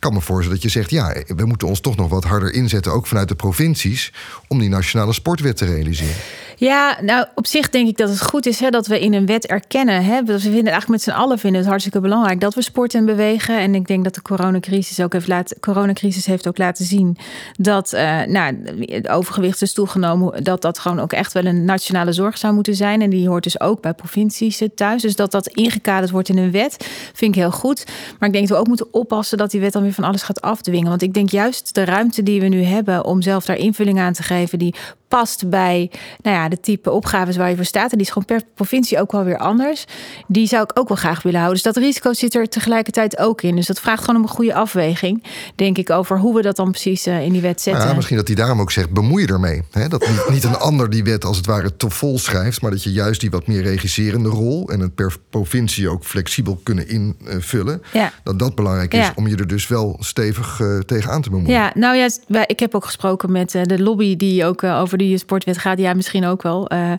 Kan me voorstellen dat je zegt... ja, we moeten ons toch nog wat harder inzetten... ook vanuit de provincies... om die nationale sportwet te realiseren. Ja, nou op zich denk ik dat het goed is hè, dat we in een wet erkennen. Hè, we vinden eigenlijk met z'n allen vinden het hartstikke belangrijk dat we sport en bewegen. En ik denk dat de coronacrisis ook heeft laten, coronacrisis heeft ook laten zien dat uh, nou, het overgewicht is toegenomen. Dat dat gewoon ook echt wel een nationale zorg zou moeten zijn. En die hoort dus ook bij provincies thuis. Dus dat dat ingekaderd wordt in een wet, vind ik heel goed. Maar ik denk dat we ook moeten oppassen dat die wet dan weer van alles gaat afdwingen. Want ik denk juist de ruimte die we nu hebben om zelf daar invulling aan te geven, die past bij nou ja, de type opgaves waar je voor staat. En die is gewoon per provincie ook wel weer anders. Die zou ik ook wel graag willen houden. Dus dat risico zit er tegelijkertijd ook in. Dus dat vraagt gewoon om een goede afweging, denk ik, over hoe we dat dan precies uh, in die wet zetten. Ja, misschien dat hij daarom ook zegt, bemoei je ermee. Hè? Dat niet, [laughs] niet een ander die wet als het ware te vol schrijft, maar dat je juist die wat meer regisserende rol en het per provincie ook flexibel kunnen invullen. Ja. Dat dat belangrijk is ja. om je er dus wel stevig uh, tegenaan te bemoeien. Ja, nou ja, ik heb ook gesproken met uh, de lobby die ook over de die sportwet gaat. Ja, misschien ook wel. Uh,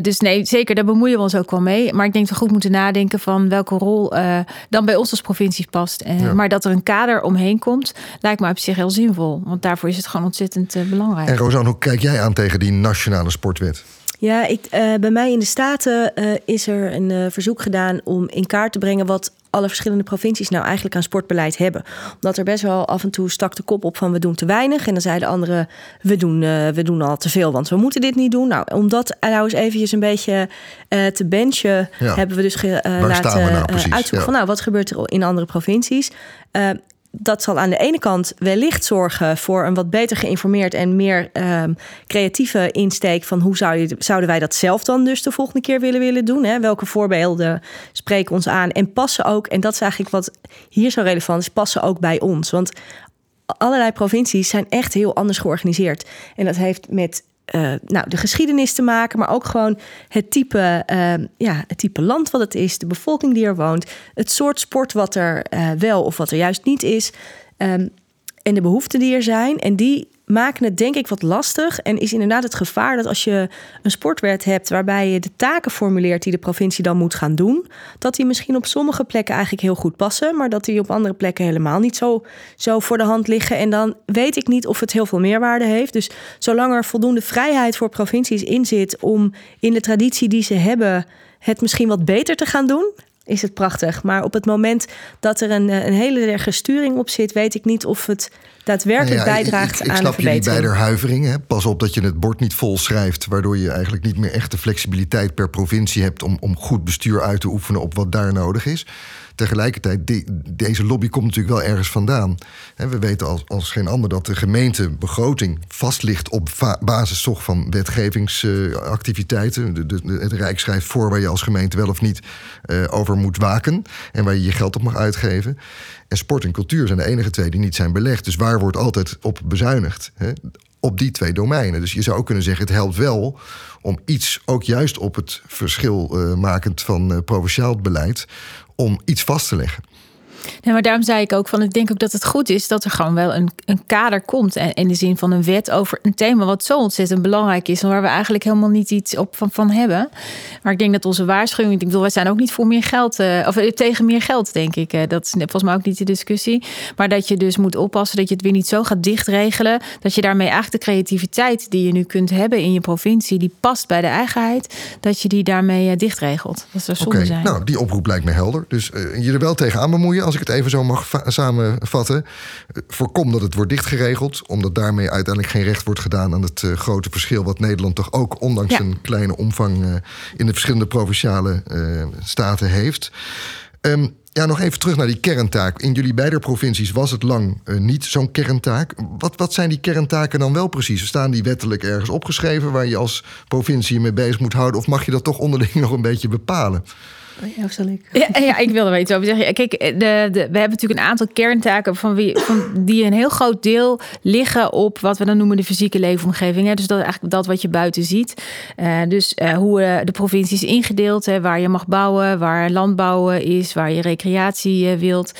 dus nee, zeker, daar bemoeien we ons ook wel mee. Maar ik denk dat we goed moeten nadenken van welke rol uh, dan bij ons als provincie past. Ja. Maar dat er een kader omheen komt, lijkt me op zich heel zinvol. Want daarvoor is het gewoon ontzettend belangrijk. En Rosanne, hoe kijk jij aan tegen die nationale sportwet? Ja, ik, uh, bij mij in de Staten uh, is er een uh, verzoek gedaan om in kaart te brengen wat alle verschillende provincies nou eigenlijk aan sportbeleid hebben. Omdat er best wel af en toe stak de kop op van we doen te weinig. En dan zeiden anderen we doen, we doen al te veel, want we moeten dit niet doen. Nou, om dat nou eens eventjes een beetje te benchen, ja. hebben we dus laten nou uitzoeken ja. van nou, wat gebeurt er in andere provincies dat zal aan de ene kant wellicht zorgen voor een wat beter geïnformeerd en meer um, creatieve insteek van hoe zou je, zouden wij dat zelf dan dus de volgende keer willen willen doen. Hè? Welke voorbeelden spreken ons aan en passen ook, en dat is eigenlijk wat hier zo relevant is, passen ook bij ons. Want allerlei provincies zijn echt heel anders georganiseerd. En dat heeft met uh, nou, de geschiedenis te maken, maar ook gewoon het type, uh, ja, het type land wat het is, de bevolking die er woont, het soort sport wat er uh, wel of wat er juist niet is, um, en de behoeften die er zijn. En die maken het denk ik wat lastig. En is inderdaad het gevaar dat als je een sportwet hebt waarbij je de taken formuleert die de provincie dan moet gaan doen, dat die misschien op sommige plekken eigenlijk heel goed passen, maar dat die op andere plekken helemaal niet zo, zo voor de hand liggen. En dan weet ik niet of het heel veel meerwaarde heeft. Dus zolang er voldoende vrijheid voor provincies in zit om in de traditie die ze hebben het misschien wat beter te gaan doen, is het prachtig. Maar op het moment dat er een, een hele erge sturing op zit, weet ik niet of het daadwerkelijk Nou ja, bijdraagt ik, ik, ik aan snap de jullie verbetering. bij de huivering. Hè? Pas op dat je het bord niet vol schrijft, waardoor je eigenlijk niet meer echt de flexibiliteit per provincie hebt om, om goed bestuur uit te oefenen op wat daar nodig is. Tegelijkertijd, de, deze lobby komt natuurlijk wel ergens vandaan. We weten als, geen ander dat de gemeentebegroting vast ligt op basis toch van wetgevingsactiviteiten. Het Rijk schrijft voor waar je als gemeente wel of niet eh, over moet waken en waar je je geld op mag uitgeven. En sport en cultuur zijn de enige twee die niet zijn belegd. Dus waar wordt altijd op bezuinigd? Op die twee domeinen. Dus je zou ook kunnen zeggen: het helpt wel om iets, ook juist op het verschil eh, makend van eh, provinciaal beleid, om iets vast te leggen. Nee, maar daarom zei ik ook van, ik denk ook dat het goed is dat er gewoon wel een, een kader komt. En in de zin van een wet over een thema wat zo ontzettend belangrijk is. En waar we eigenlijk helemaal niet iets op van, van hebben. Maar ik denk dat onze waarschuwing, ik bedoel, wij zijn ook niet voor meer geld, eh, of eh, tegen meer geld, denk ik. Eh, dat is volgens mij ook niet de discussie. Maar dat je dus moet oppassen dat je het weer niet zo gaat dichtregelen. Dat je daarmee eigenlijk de creativiteit die je nu kunt hebben in je provincie, die past bij de eigenheid, dat je die daarmee dichtregelt. Dat zou zonde Oké, zijn. nou, die oproep lijkt me helder. Dus je er wel tegenaan bemoeien, als ik het even zo mag va- samenvatten. Eh, voorkom dat het wordt dichtgeregeld, omdat daarmee uiteindelijk geen recht wordt gedaan aan het eh, grote verschil wat Nederland toch ook, ondanks Ja. een kleine omvang, eh, in de verschillende provinciale staten heeft. Ehm, ja, nog even terug naar die kerntaak. In jullie beide provincies was het lang niet zo'n kerntaak. Wat, wat zijn die kerntaken dan wel precies? Staan die wettelijk ergens opgeschreven waar je als provincie je mee bezig moet houden? Of mag je dat toch onderling [laughs] nog een beetje bepalen? Ja, of zal ik? Ja, ja, ik wilde er iets over zeggen. Kijk, de, de, we hebben natuurlijk een aantal kerntaken van wie, die een heel groot deel liggen op wat we dan noemen de fysieke leefomgeving. Hè. Dus dat eigenlijk dat wat je buiten ziet. Eh, dus eh, hoe eh, de provincie is ingedeeld, hè, waar je mag bouwen, waar landbouwen is, waar je recreatie eh, wilt.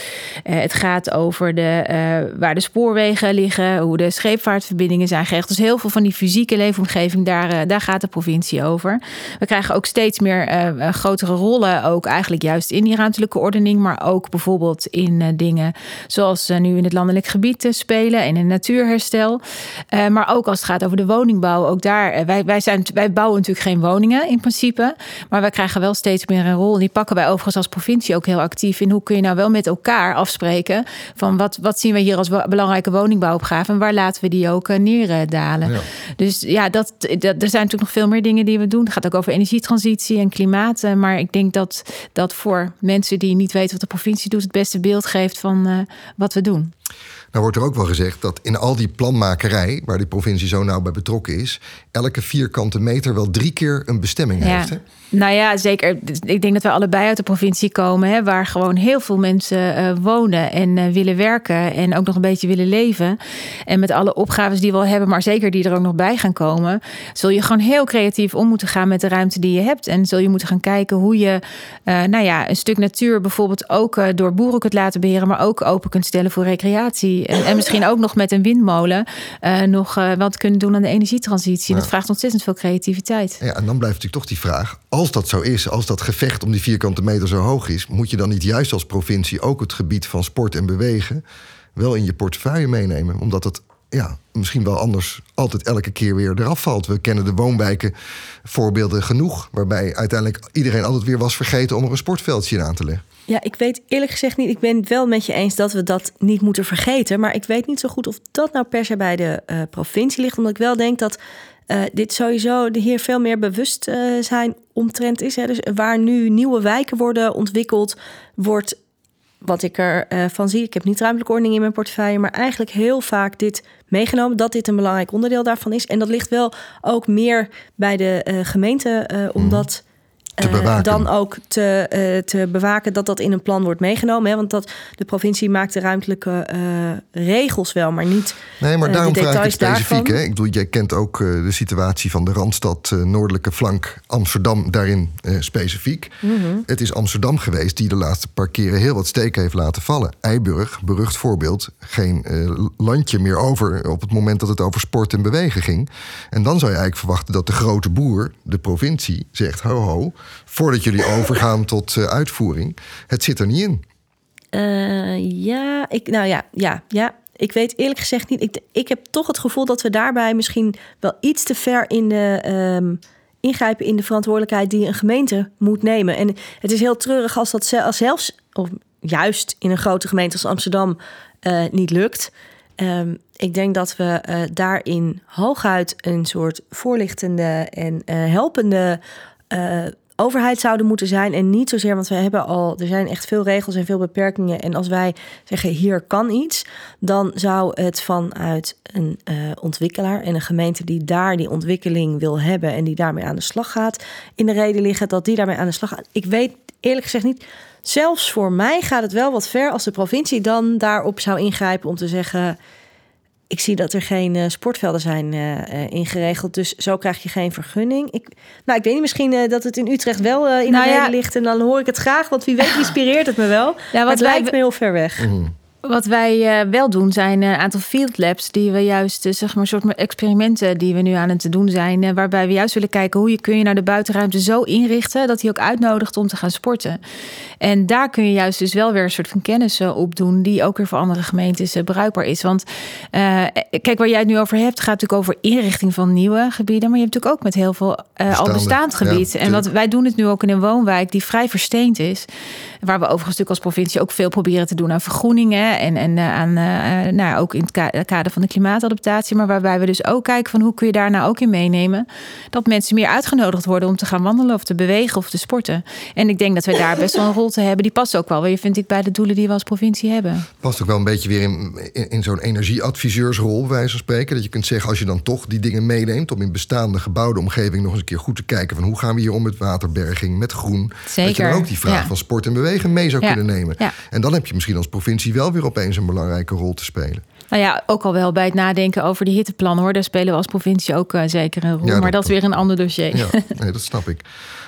Eh, het gaat over de, eh, waar de spoorwegen liggen, hoe de scheepvaartverbindingen zijn geregeld. Dus heel veel van die fysieke leefomgeving, daar, eh, daar gaat de provincie over. We krijgen ook steeds meer eh, eh, grotere rollen, ook eigenlijk juist in die ruimtelijke ordening, maar ook bijvoorbeeld in eh, dingen zoals eh, nu in het landelijk gebied spelen en in natuurherstel. Eh, maar ook als het gaat over de woningbouw, ook daar, wij, wij, zijn, wij bouwen natuurlijk geen woningen in principe, maar wij krijgen wel steeds meer een rol. En die pakken wij overigens als provincie ook heel actief in. Hoe kun je nou wel met elkaar afspreken van wat, wat zien we hier als belangrijke woningbouwopgave en waar laten we die ook neerdalen. Ja. Dus ja, dat, dat, er zijn natuurlijk nog veel meer dingen die we doen. Het gaat ook over energietransitie en klimaat. Maar ik denk dat dat voor mensen die niet weten wat de provincie doet, het beste beeld geeft van eh, wat we doen. Nou wordt er ook wel gezegd dat in al die planmakerij, waar die provincie zo nauw bij betrokken is, elke vierkante meter wel drie keer een bestemming Ja. heeft. Hè? Nou ja, zeker. Ik denk dat we allebei uit de provincie komen, hè, waar gewoon heel veel mensen eh, wonen en eh, willen werken en ook nog een beetje willen leven. En met alle opgaves die we al hebben, maar zeker die er ook nog bij gaan komen, zul je gewoon heel creatief om moeten gaan met de ruimte die je hebt. En zul je moeten gaan kijken hoe je, eh, nou ja, een stuk natuur bijvoorbeeld ook door boeren kunt laten beheren, maar ook open kunt stellen voor organisatie. En, en misschien ook nog met een windmolen nog wat kunnen doen aan de energietransitie. En dat vraagt ontzettend veel creativiteit. Ja, en dan blijft natuurlijk toch die vraag: als dat zo is, als dat gevecht om die vierkante meter zo hoog is, moet je dan niet juist als provincie ook het gebied van sport en bewegen wel in je portefeuille meenemen? Omdat het ja, misschien wel anders altijd elke keer weer eraf valt. We kennen de woonwijken voorbeelden genoeg, waarbij uiteindelijk iedereen altijd weer was vergeten om er een sportveldje aan te leggen. Ja, ik weet eerlijk gezegd niet. Ik ben wel met je eens dat we dat niet moeten vergeten. Maar ik weet niet zo goed of dat nou per se bij de uh, provincie ligt. Omdat ik wel denk dat uh, dit sowieso hier veel meer bewust uh, zijn omtrent is. Hè. Dus waar nu nieuwe wijken worden ontwikkeld, wordt wat ik ervan van zie. Ik heb niet ruimtelijke ordening in mijn portefeuille, maar eigenlijk heel vaak dit meegenomen dat dit een belangrijk onderdeel daarvan is. En dat ligt wel ook meer bij de gemeente, omdat uh, dan ook te, uh, te bewaken dat dat in een plan wordt meegenomen. Hè? Want dat, de provincie maakt de ruimtelijke uh, regels wel, maar niet. Nee, maar daarom de vraag ik het specifiek. Hè? Ik bedoel, jij kent ook de situatie van de Randstad, noordelijke flank Amsterdam, daarin specifiek. Mm -hmm. Het is Amsterdam geweest die de laatste paar keren heel wat steken heeft laten vallen. Eiburg, berucht voorbeeld, geen landje meer over op het moment dat het over sport en bewegen ging. En dan zou je eigenlijk verwachten dat de grote boer, de provincie, zegt: ho ho voordat jullie overgaan tot uh, uitvoering. Het zit er niet in. Uh, ja, ik, nou ja, ja, ja. Ik weet eerlijk gezegd niet. Ik, ik heb toch het gevoel dat we daarbij misschien wel iets te ver in de. Um, ingrijpen in de verantwoordelijkheid die een gemeente moet nemen. En het is heel treurig als dat zelfs, of juist in een grote gemeente als Amsterdam, uh, niet lukt. Um, ik denk dat we daarin hooguit een soort voorlichtende en helpende overheid zouden moeten zijn. En niet zozeer, want we hebben al, er zijn echt veel regels en veel beperkingen. En als wij zeggen hier kan iets, dan zou het vanuit een uh, ontwikkelaar en een gemeente die daar die ontwikkeling wil hebben en die daarmee aan de slag gaat, in de reden liggen dat die daarmee aan de slag gaat. Ik weet eerlijk gezegd niet. Zelfs voor mij gaat het wel wat ver als de provincie dan daarop zou ingrijpen om te zeggen ik zie dat er geen uh, sportvelden zijn uh, ingeregeld. Dus zo krijg je geen vergunning. Ik, nou, ik weet niet, misschien dat het in Utrecht wel in nou de ja. ligt. En dan hoor ik het graag. Want wie weet [laughs] inspireert het me wel. Ja, wat het lijkt me heel ver weg. Mm. Wat wij uh, wel doen zijn een aantal field labs die we juist, uh, zeg maar, soort experimenten die we nu aan het doen zijn, waarbij we juist willen kijken hoe je kun je nou de buitenruimte zo inrichten dat hij ook uitnodigt om te gaan sporten. En daar kun je juist dus wel weer een soort van kennis op doen die ook weer voor andere gemeentes bruikbaar is. Want kijk, waar jij het nu over hebt, gaat natuurlijk over inrichting van nieuwe gebieden, maar je hebt natuurlijk ook met heel veel al bestaand gebied. Ja, en wat wij doen het nu ook in een woonwijk die vrij versteend is, waar we overigens natuurlijk als provincie ook veel proberen te doen aan vergroeningen en, en uh, aan, uh, nou, ook in het kader van de klimaatadaptatie. Maar waarbij we dus ook kijken van hoe kun je daar nou ook in meenemen. Dat mensen meer uitgenodigd worden om te gaan wandelen of te bewegen of te sporten. En ik denk dat wij daar best wel een rol te hebben. Die past ook wel weer, vind ik, bij de doelen die we als provincie hebben. Past ook wel een beetje weer in, in, in zo'n energieadviseursrol, wijze van spreken. Dat je kunt zeggen, als je dan toch die dingen meeneemt... om in bestaande gebouwde omgeving nog eens een keer goed te kijken... van hoe gaan we hier om met waterberging, met groen. Zeker. Dat je dan ook die vraag van sport en bewegen mee zou ja. kunnen nemen. Ja. En dan heb je misschien als provincie wel weer opeens een belangrijke rol te spelen. Nou ja, ook al wel bij het nadenken over die hitteplan hoor. Daar spelen we als provincie ook uh, zeker een rol. Ja, maar dat, is weer een ander dossier. Ja, [laughs] nee, dat snap ik.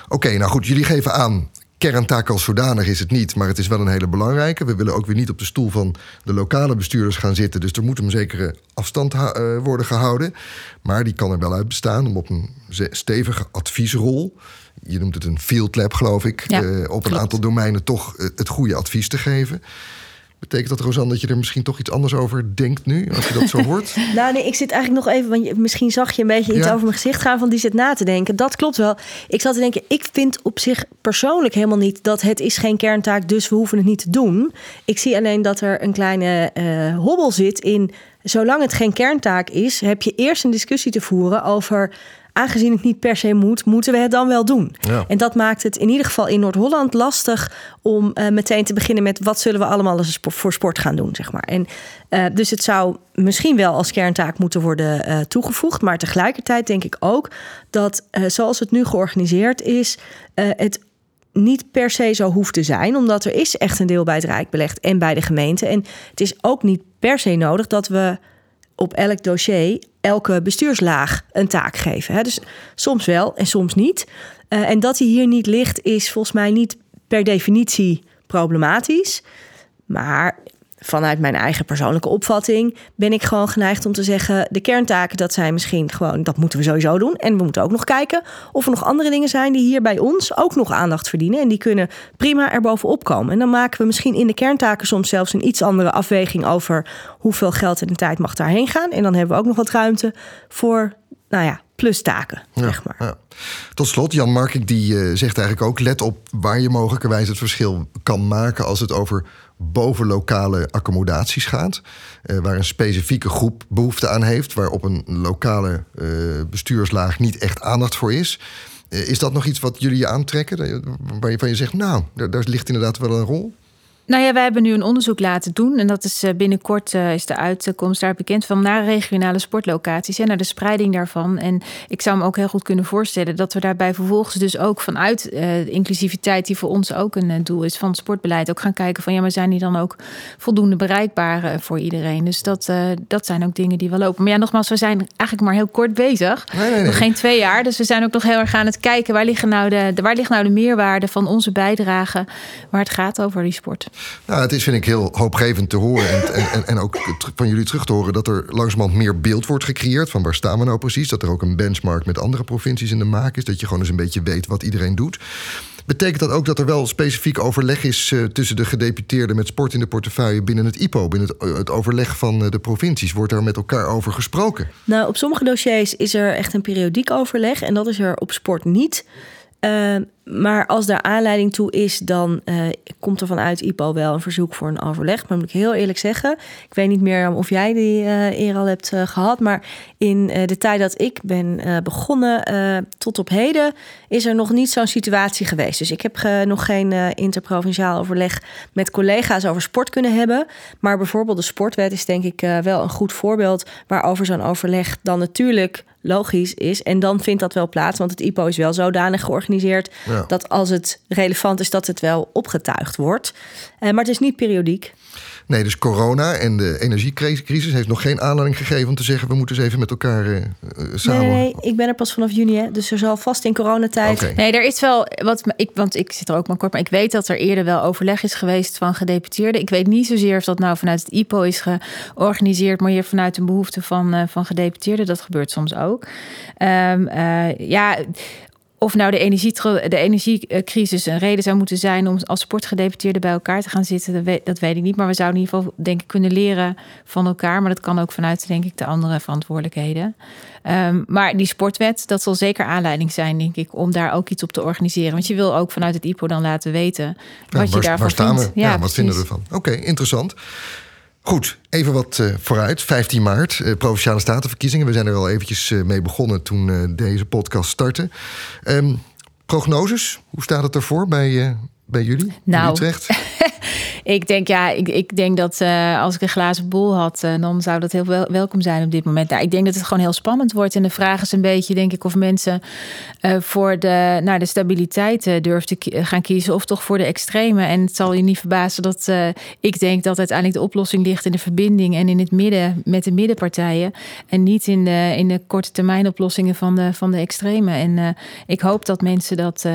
Oké, nou goed, jullie geven aan. Kerntaak als zodanig is het niet, maar het is wel een hele belangrijke. We willen ook weer niet op de stoel van de lokale bestuurders gaan zitten. Dus er moet een zekere afstand uh, worden gehouden. Maar die kan er wel uit bestaan om op een stevige adviesrol je noemt het een field lab, geloof ik, ja, uh, op een aantal domeinen toch het goede advies te geven. Betekent dat, Rosanne, dat je er misschien toch iets anders over denkt nu, als je dat zo hoort? [laughs] nou, nee, ik zit eigenlijk nog even, want je, misschien zag je een beetje iets over mijn gezicht gaan van die zit na te denken. Dat klopt wel. Ik zat te denken, ik vind op zich persoonlijk helemaal niet dat het is geen kerntaak, dus we hoeven het niet te doen. Ik zie alleen dat er een kleine uh, hobbel zit in, zolang het geen kerntaak is, heb je eerst een discussie te voeren over aangezien het niet per se moet, moeten we het dan wel doen. Ja. En dat maakt het in ieder geval in Noord-Holland lastig om uh, meteen te beginnen met wat zullen we allemaal eens voor sport gaan doen, zeg maar. En uh, dus het zou misschien wel als kerntaak moeten worden uh, toegevoegd, maar tegelijkertijd denk ik ook dat zoals het nu georganiseerd is, het niet per se zo hoeft te zijn, omdat er is echt een deel bij het Rijk belegd en bij de gemeente. En het is ook niet per se nodig dat we op elk dossier elke bestuurslaag een taak geven. Hè? Dus soms wel en soms niet. Uh, en dat die hier niet ligt, is volgens mij niet per definitie problematisch. Maar vanuit mijn eigen persoonlijke opvatting ben ik gewoon geneigd om te zeggen: de kerntaken, dat zijn misschien gewoon, dat moeten we sowieso doen. En we moeten ook nog kijken of er nog andere dingen zijn die hier bij ons ook nog aandacht verdienen. En die kunnen prima erbovenop komen. En dan maken we misschien in de kerntaken soms zelfs een iets andere afweging over hoeveel geld en de tijd mag daarheen gaan. En dan hebben we ook nog wat ruimte voor, nou ja, plustaken, ja, zeg maar. Ja. Tot slot, Jan Markik die uh, zegt eigenlijk ook... let op waar je mogelijkerwijs het verschil kan maken... als het over bovenlokale accommodaties gaat. Uh, waar een specifieke groep behoefte aan heeft, waar op een lokale uh, bestuurslaag niet echt aandacht voor is. Uh, is dat nog iets wat jullie aantrekken? Waarvan je zegt, nou, daar ligt inderdaad wel een rol? Nou ja, wij hebben nu een onderzoek laten doen. En dat is uh, binnenkort uh, is de uitkomst daar bekend van naar regionale sportlocaties en naar de spreiding daarvan. En ik zou me ook heel goed kunnen voorstellen dat we daarbij vervolgens dus ook vanuit uh, de inclusiviteit, die voor ons ook een doel is van het sportbeleid, ook gaan kijken van ja, maar zijn die dan ook voldoende bereikbaar voor iedereen? Dus dat, dat zijn ook dingen die wel lopen. Maar ja, nogmaals, we zijn eigenlijk maar heel kort bezig. Nee, nee, nee. Nog geen twee jaar. Dus we zijn ook nog heel erg aan het kijken waar, liggen nou de, waar ligt nou de meerwaarde van onze bijdrage waar het gaat over die sport. Nou, het is vind ik heel hoopgevend te horen en, en, en ook van jullie terug te horen dat er langzamerhand meer beeld wordt gecreëerd van waar staan we nou precies. Dat er ook een benchmark met andere provincies in de maak is. Dat je gewoon eens een beetje weet wat iedereen doet. Betekent dat ook dat er wel specifiek overleg is uh, tussen de gedeputeerden met sport in de portefeuille binnen het IPO, binnen het, uh, het overleg van uh, de provincies? Wordt daar met elkaar over gesproken? Nou, op sommige dossiers is er echt een periodiek overleg en dat is er op sport niet. Uh, maar als daar aanleiding toe is, dan uh, komt er vanuit IPO wel een verzoek voor een overleg. Maar moet ik heel eerlijk zeggen, ik weet niet meer of jij die uh, eer al hebt gehad. Maar in de tijd dat ik ben begonnen tot op heden, is er nog niet zo'n situatie geweest. Dus ik heb nog geen interprovinciaal overleg met collega's over sport kunnen hebben. Maar bijvoorbeeld de sportwet is denk ik wel een goed voorbeeld waarover zo'n overleg dan natuurlijk logisch is. En dan vindt dat wel plaats, want het IPO is wel zodanig georganiseerd ja. dat als het relevant is, dat het wel opgetuigd wordt. Uh, maar het is niet periodiek. Nee, dus corona en de energiecrisis heeft nog geen aanleiding gegeven om te zeggen: we moeten eens even met elkaar uh, samen. Nee, nee, ik ben er pas vanaf juni, hè, dus er zal vast in coronatijd. Okay. Nee, er is wel wat, ik, want ik zit er ook maar kort, maar ik weet dat er eerder wel overleg is geweest van gedeputeerden. Ik weet niet zozeer of dat nou vanuit het IPO is georganiseerd, maar hier vanuit een behoefte van, uh, van gedeputeerden. Dat gebeurt soms ook. Um, uh, ja of nou de, energie, de energiecrisis een reden zou moeten zijn om als sportgedeputeerden bij elkaar te gaan zitten, dat weet, dat weet ik niet. Maar we zouden in ieder geval, denk ik, kunnen leren van elkaar. Maar dat kan ook vanuit, denk ik, de andere verantwoordelijkheden. Um, maar die sportwet, dat zal zeker aanleiding zijn, denk ik, om daar ook iets op te organiseren. Want je wil ook vanuit het IPO dan laten weten wat ja, je daarvan waar staan vindt. We? Ja, ja wat vinden we ervan? Oké, okay, interessant. Goed, even wat uh, vooruit. 15 maart, uh, Provinciale Statenverkiezingen. We zijn er al eventjes uh, mee begonnen toen deze podcast startte. Um, prognoses, hoe staat het ervoor bij, bij jullie? Nou, Utrecht? [laughs] ik denk, ja, ik, ik denk dat uh, als ik een glazen bol had, uh, dan zou dat heel wel, welkom zijn op dit moment. Nou, ik denk dat het gewoon heel spannend wordt. En de vraag is een beetje, denk ik, of mensen uh, voor de, nou, de stabiliteit durven te gaan kiezen of toch voor de extreme. En het zal je niet verbazen dat ik denk dat uiteindelijk de oplossing ligt in de verbinding en in het midden met de middenpartijen. En niet in de, in de korte termijn oplossingen van de, van de extreme. En ik hoop dat mensen dat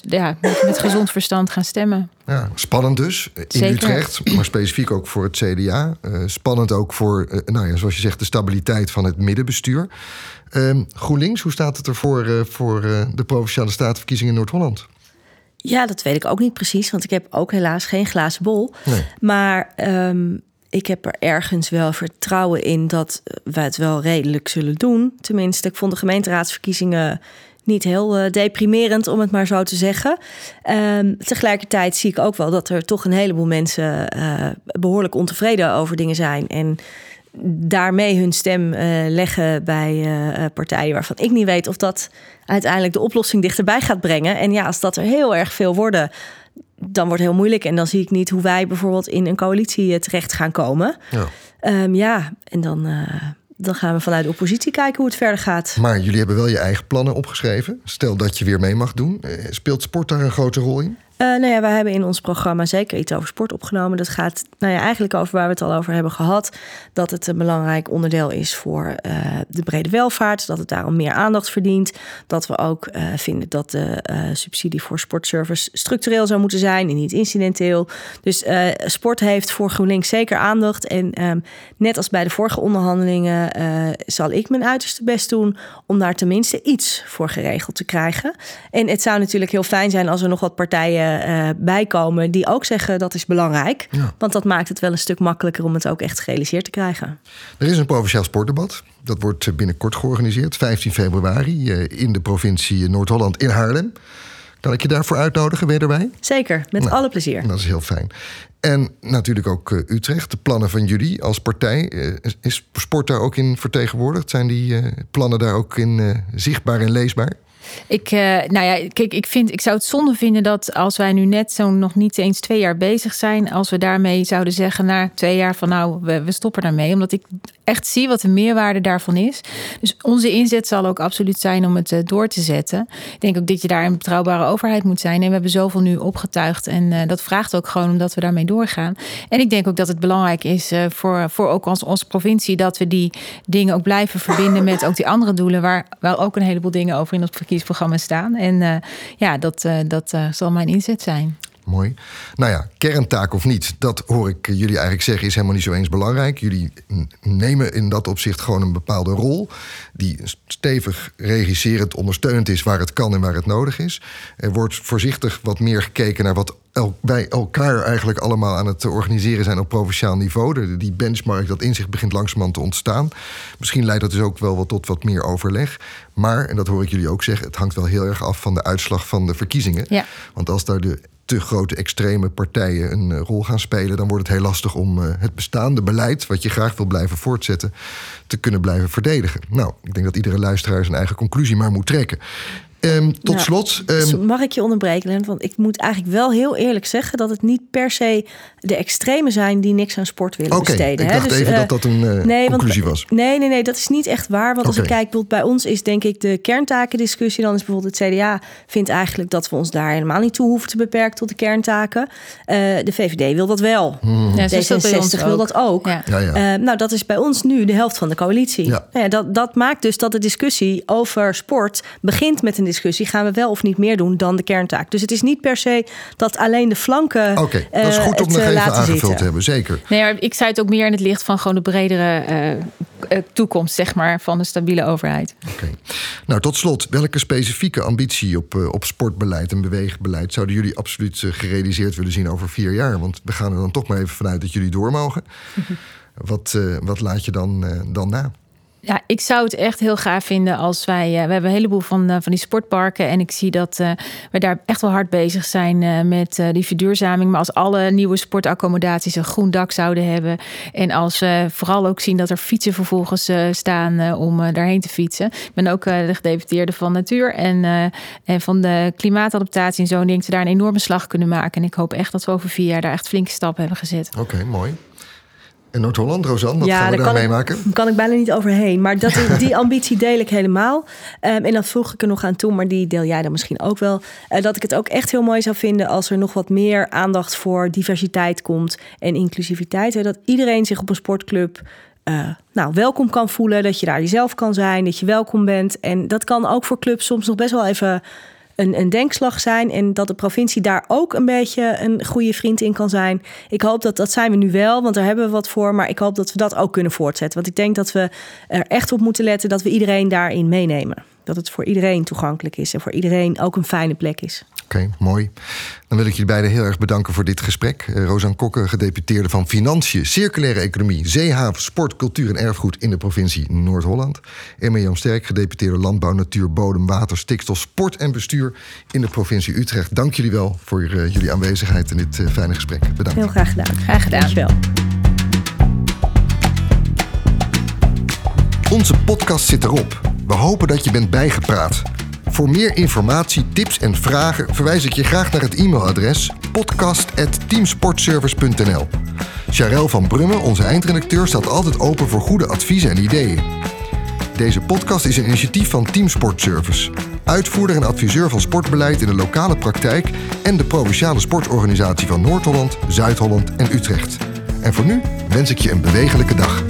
ja, met gezond verstand gaan stemmen. Ja, spannend dus in Zeker. Utrecht, maar specifiek ook voor het CDA. Uh, spannend ook voor, uh, nou ja, zoals je zegt, de stabiliteit van het middenbestuur. Uh, GroenLinks, hoe staat het ervoor voor de provinciale statenverkiezingen in Noord-Holland? Ja, dat weet ik ook niet precies, want ik heb ook helaas geen glazen bol. Nee. Maar um, ik heb er ergens wel vertrouwen in dat we het wel redelijk zullen doen. Tenminste, ik vond de gemeenteraadsverkiezingen niet heel uh, deprimerend, om het maar zo te zeggen. Um, tegelijkertijd zie ik ook wel dat er toch een heleboel mensen uh, behoorlijk ontevreden over dingen zijn. En daarmee hun stem uh, leggen bij partijen waarvan ik niet weet of dat uiteindelijk de oplossing dichterbij gaat brengen. En ja, als dat er heel erg veel worden, dan wordt het heel moeilijk. En dan zie ik niet hoe wij bijvoorbeeld in een coalitie terecht gaan komen. Ja, um, ja en dan dan gaan we vanuit de oppositie kijken hoe het verder gaat. Maar jullie hebben wel je eigen plannen opgeschreven. Stel dat je weer mee mag doen. Speelt sport daar een grote rol in? Uh, nou ja, wij hebben in ons programma zeker iets over sport opgenomen. Dat gaat nou ja, eigenlijk over waar we het al over hebben gehad. Dat het een belangrijk onderdeel is voor uh, de brede welvaart. Dat het daarom meer aandacht verdient. Dat we ook uh, vinden dat de subsidie voor sportservice structureel zou moeten zijn en niet incidenteel. Dus sport heeft voor GroenLinks zeker aandacht. En um, net als bij de vorige onderhandelingen zal ik mijn uiterste best doen om daar tenminste iets voor geregeld te krijgen. En het zou natuurlijk heel fijn zijn als er nog wat partijen uh, bijkomen die ook zeggen dat is belangrijk. Want dat maakt het wel een stuk makkelijker om het ook echt gerealiseerd te krijgen. Er is een provinciaal sportdebat. Dat wordt binnenkort georganiseerd, 15 februari, uh, in de provincie Noord-Holland in Haarlem. Kan ik je daarvoor uitnodigen? Ben je erbij? Zeker, met nou, alle plezier. Dat is heel fijn. En natuurlijk ook uh, Utrecht, de plannen van jullie als partij. Uh, is sport daar ook in vertegenwoordigd? Zijn die uh, plannen daar ook in zichtbaar en leesbaar? Ik, uh, nou ja, kijk, ik, vind, ik zou het zonde vinden dat als wij nu net zo'n nog niet eens twee jaar bezig zijn, als we daarmee zouden zeggen na twee jaar van nou, we, we stoppen daarmee. Omdat ik echt zie wat de meerwaarde daarvan is. Dus onze inzet zal ook absoluut zijn om het uh, door te zetten. Ik denk ook dat je daar een betrouwbare overheid moet zijn. En we hebben zoveel nu opgetuigd. En uh, dat vraagt ook gewoon omdat we daarmee doorgaan. En ik denk ook dat het belangrijk is voor, voor ook ons, onze provincie dat we die dingen ook blijven verbinden met ook die andere doelen, waar, waar ook een heleboel dingen over in het verkiezingsprogramma staan. En ja, dat, dat zal mijn inzet zijn. Mooi. Nou ja, kerntaak of niet, dat hoor ik jullie eigenlijk zeggen, is helemaal niet zo eens belangrijk. Jullie nemen in dat opzicht gewoon een bepaalde rol, die stevig regisserend ondersteunend is waar het kan en waar het nodig is. Er wordt voorzichtig wat meer gekeken naar wat wij elkaar eigenlijk allemaal aan het organiseren zijn op provinciaal niveau. die benchmark, dat inzicht begint langzamerhand te ontstaan. Misschien leidt dat dus ook wel wat tot wat meer overleg. Maar, en dat hoor ik jullie ook zeggen, het hangt wel heel erg af van de uitslag van de verkiezingen. Ja. Want als daar de te grote extreme partijen een eh, rol gaan spelen, dan wordt het heel lastig om eh, het bestaande beleid, wat je graag wil blijven voortzetten, te kunnen blijven verdedigen. Nou, ik denk dat iedere luisteraar zijn eigen conclusie maar moet trekken. Um, tot slot. Um... Mag ik je onderbreken, Want ik moet eigenlijk wel heel eerlijk zeggen dat het niet per se de extremen zijn die niks aan sport willen okay, besteden. Ik dacht dus, even uh, dat dat een uh, nee, conclusie want, was. Nee, nee, nee, dat is niet echt waar. Want als ik kijk, bij ons is denk ik de kerntakendiscussie. Dan is bijvoorbeeld het CDA vindt eigenlijk dat we ons daar helemaal niet toe hoeven te beperken tot de kerntaken. Uh, de VVD wil dat wel. Hmm. Ja, D66 wil dat ook. Ja. Ja, ja. nou, dat is bij ons nu de helft van de coalitie. Ja. Nou dat, dat maakt dus dat de discussie over sport begint met een discussie: gaan we wel of niet meer doen dan de kerntaak? Dus het is niet per se dat alleen de flanken. Oké, okay, dat is goed om nog even aangevuld te hebben, zeker. Nee, ik zei het ook meer in het licht van gewoon de bredere uh, toekomst, zeg maar, van een stabiele overheid. Oké. Nou, tot slot, welke specifieke ambitie op, uh, op sportbeleid en beweegbeleid zouden jullie absoluut gerealiseerd willen zien over vier jaar? Want we gaan er dan toch maar even vanuit dat jullie door mogen. [laughs] wat, wat laat je dan, dan na? Ja, ik zou het echt heel gaaf vinden als wij. Uh, we hebben een heleboel van, uh, van die sportparken. En ik zie dat uh, we daar echt wel hard bezig zijn met die verduurzaming. Maar als alle nieuwe sportaccommodaties een groen dak zouden hebben. En als we vooral ook zien dat er fietsen vervolgens staan om daarheen te fietsen. Ik ben ook de gedeputeerde van Natuur en, en van de klimaatadaptatie en zo. En denk dat we daar een enorme slag kunnen maken. En ik hoop echt dat we over vier jaar daar echt flinke stappen hebben gezet. Oké, mooi. In Noord-Holland, Rosanne, wat ja, gaan we daar meemaken? Daar [laughs] kan ik bijna niet overheen. Maar dat, die [laughs] ambitie deel ik helemaal. Um, en dat vroeg ik er nog aan toe, maar die deel jij dan misschien ook wel. Uh, dat ik het ook echt heel mooi zou vinden als er nog wat meer aandacht voor diversiteit komt en inclusiviteit. Hè, dat iedereen zich op een sportclub uh, nou, welkom kan voelen. Dat je daar jezelf kan zijn, dat je welkom bent. En dat kan ook voor clubs soms nog best wel even een, een denkslag zijn. En dat de provincie daar ook een beetje een goede vriend in kan zijn. Ik hoop dat dat zijn we nu wel, want daar hebben we wat voor. Maar ik hoop dat we dat ook kunnen voortzetten. Want ik denk dat we er echt op moeten letten dat we iedereen daarin meenemen. Dat het voor iedereen toegankelijk is en voor iedereen ook een fijne plek is. Oké, mooi. Dan wil ik jullie beiden heel erg bedanken voor dit gesprek. Uh, Rosan Kokke, gedeputeerde van Financiën, Circulaire Economie, Zeehaven, Sport, Cultuur en Erfgoed in de provincie Noord-Holland. Emma Jan Sterk, gedeputeerde Landbouw, Natuur, Bodem, Water, Stikstof, Sport en Bestuur in de provincie Utrecht. Dank jullie wel voor uh, jullie aanwezigheid in dit uh, fijne gesprek. Bedankt. Heel graag gedaan. Graag gedaan. Dankjewel. Onze podcast zit erop. We hopen dat je bent bijgepraat. Voor meer informatie, tips en vragen verwijs ik je graag naar het e-mailadres podcast.teamsportservice.nl. Charel van Brummen, onze eindredacteur, staat altijd open voor goede adviezen en ideeën. Deze podcast is een initiatief van Team uitvoerder en adviseur van sportbeleid in de lokale praktijk en de provinciale sportorganisatie van Noord-Holland, Zuid-Holland en Utrecht. En voor nu wens ik je een bewegelijke dag.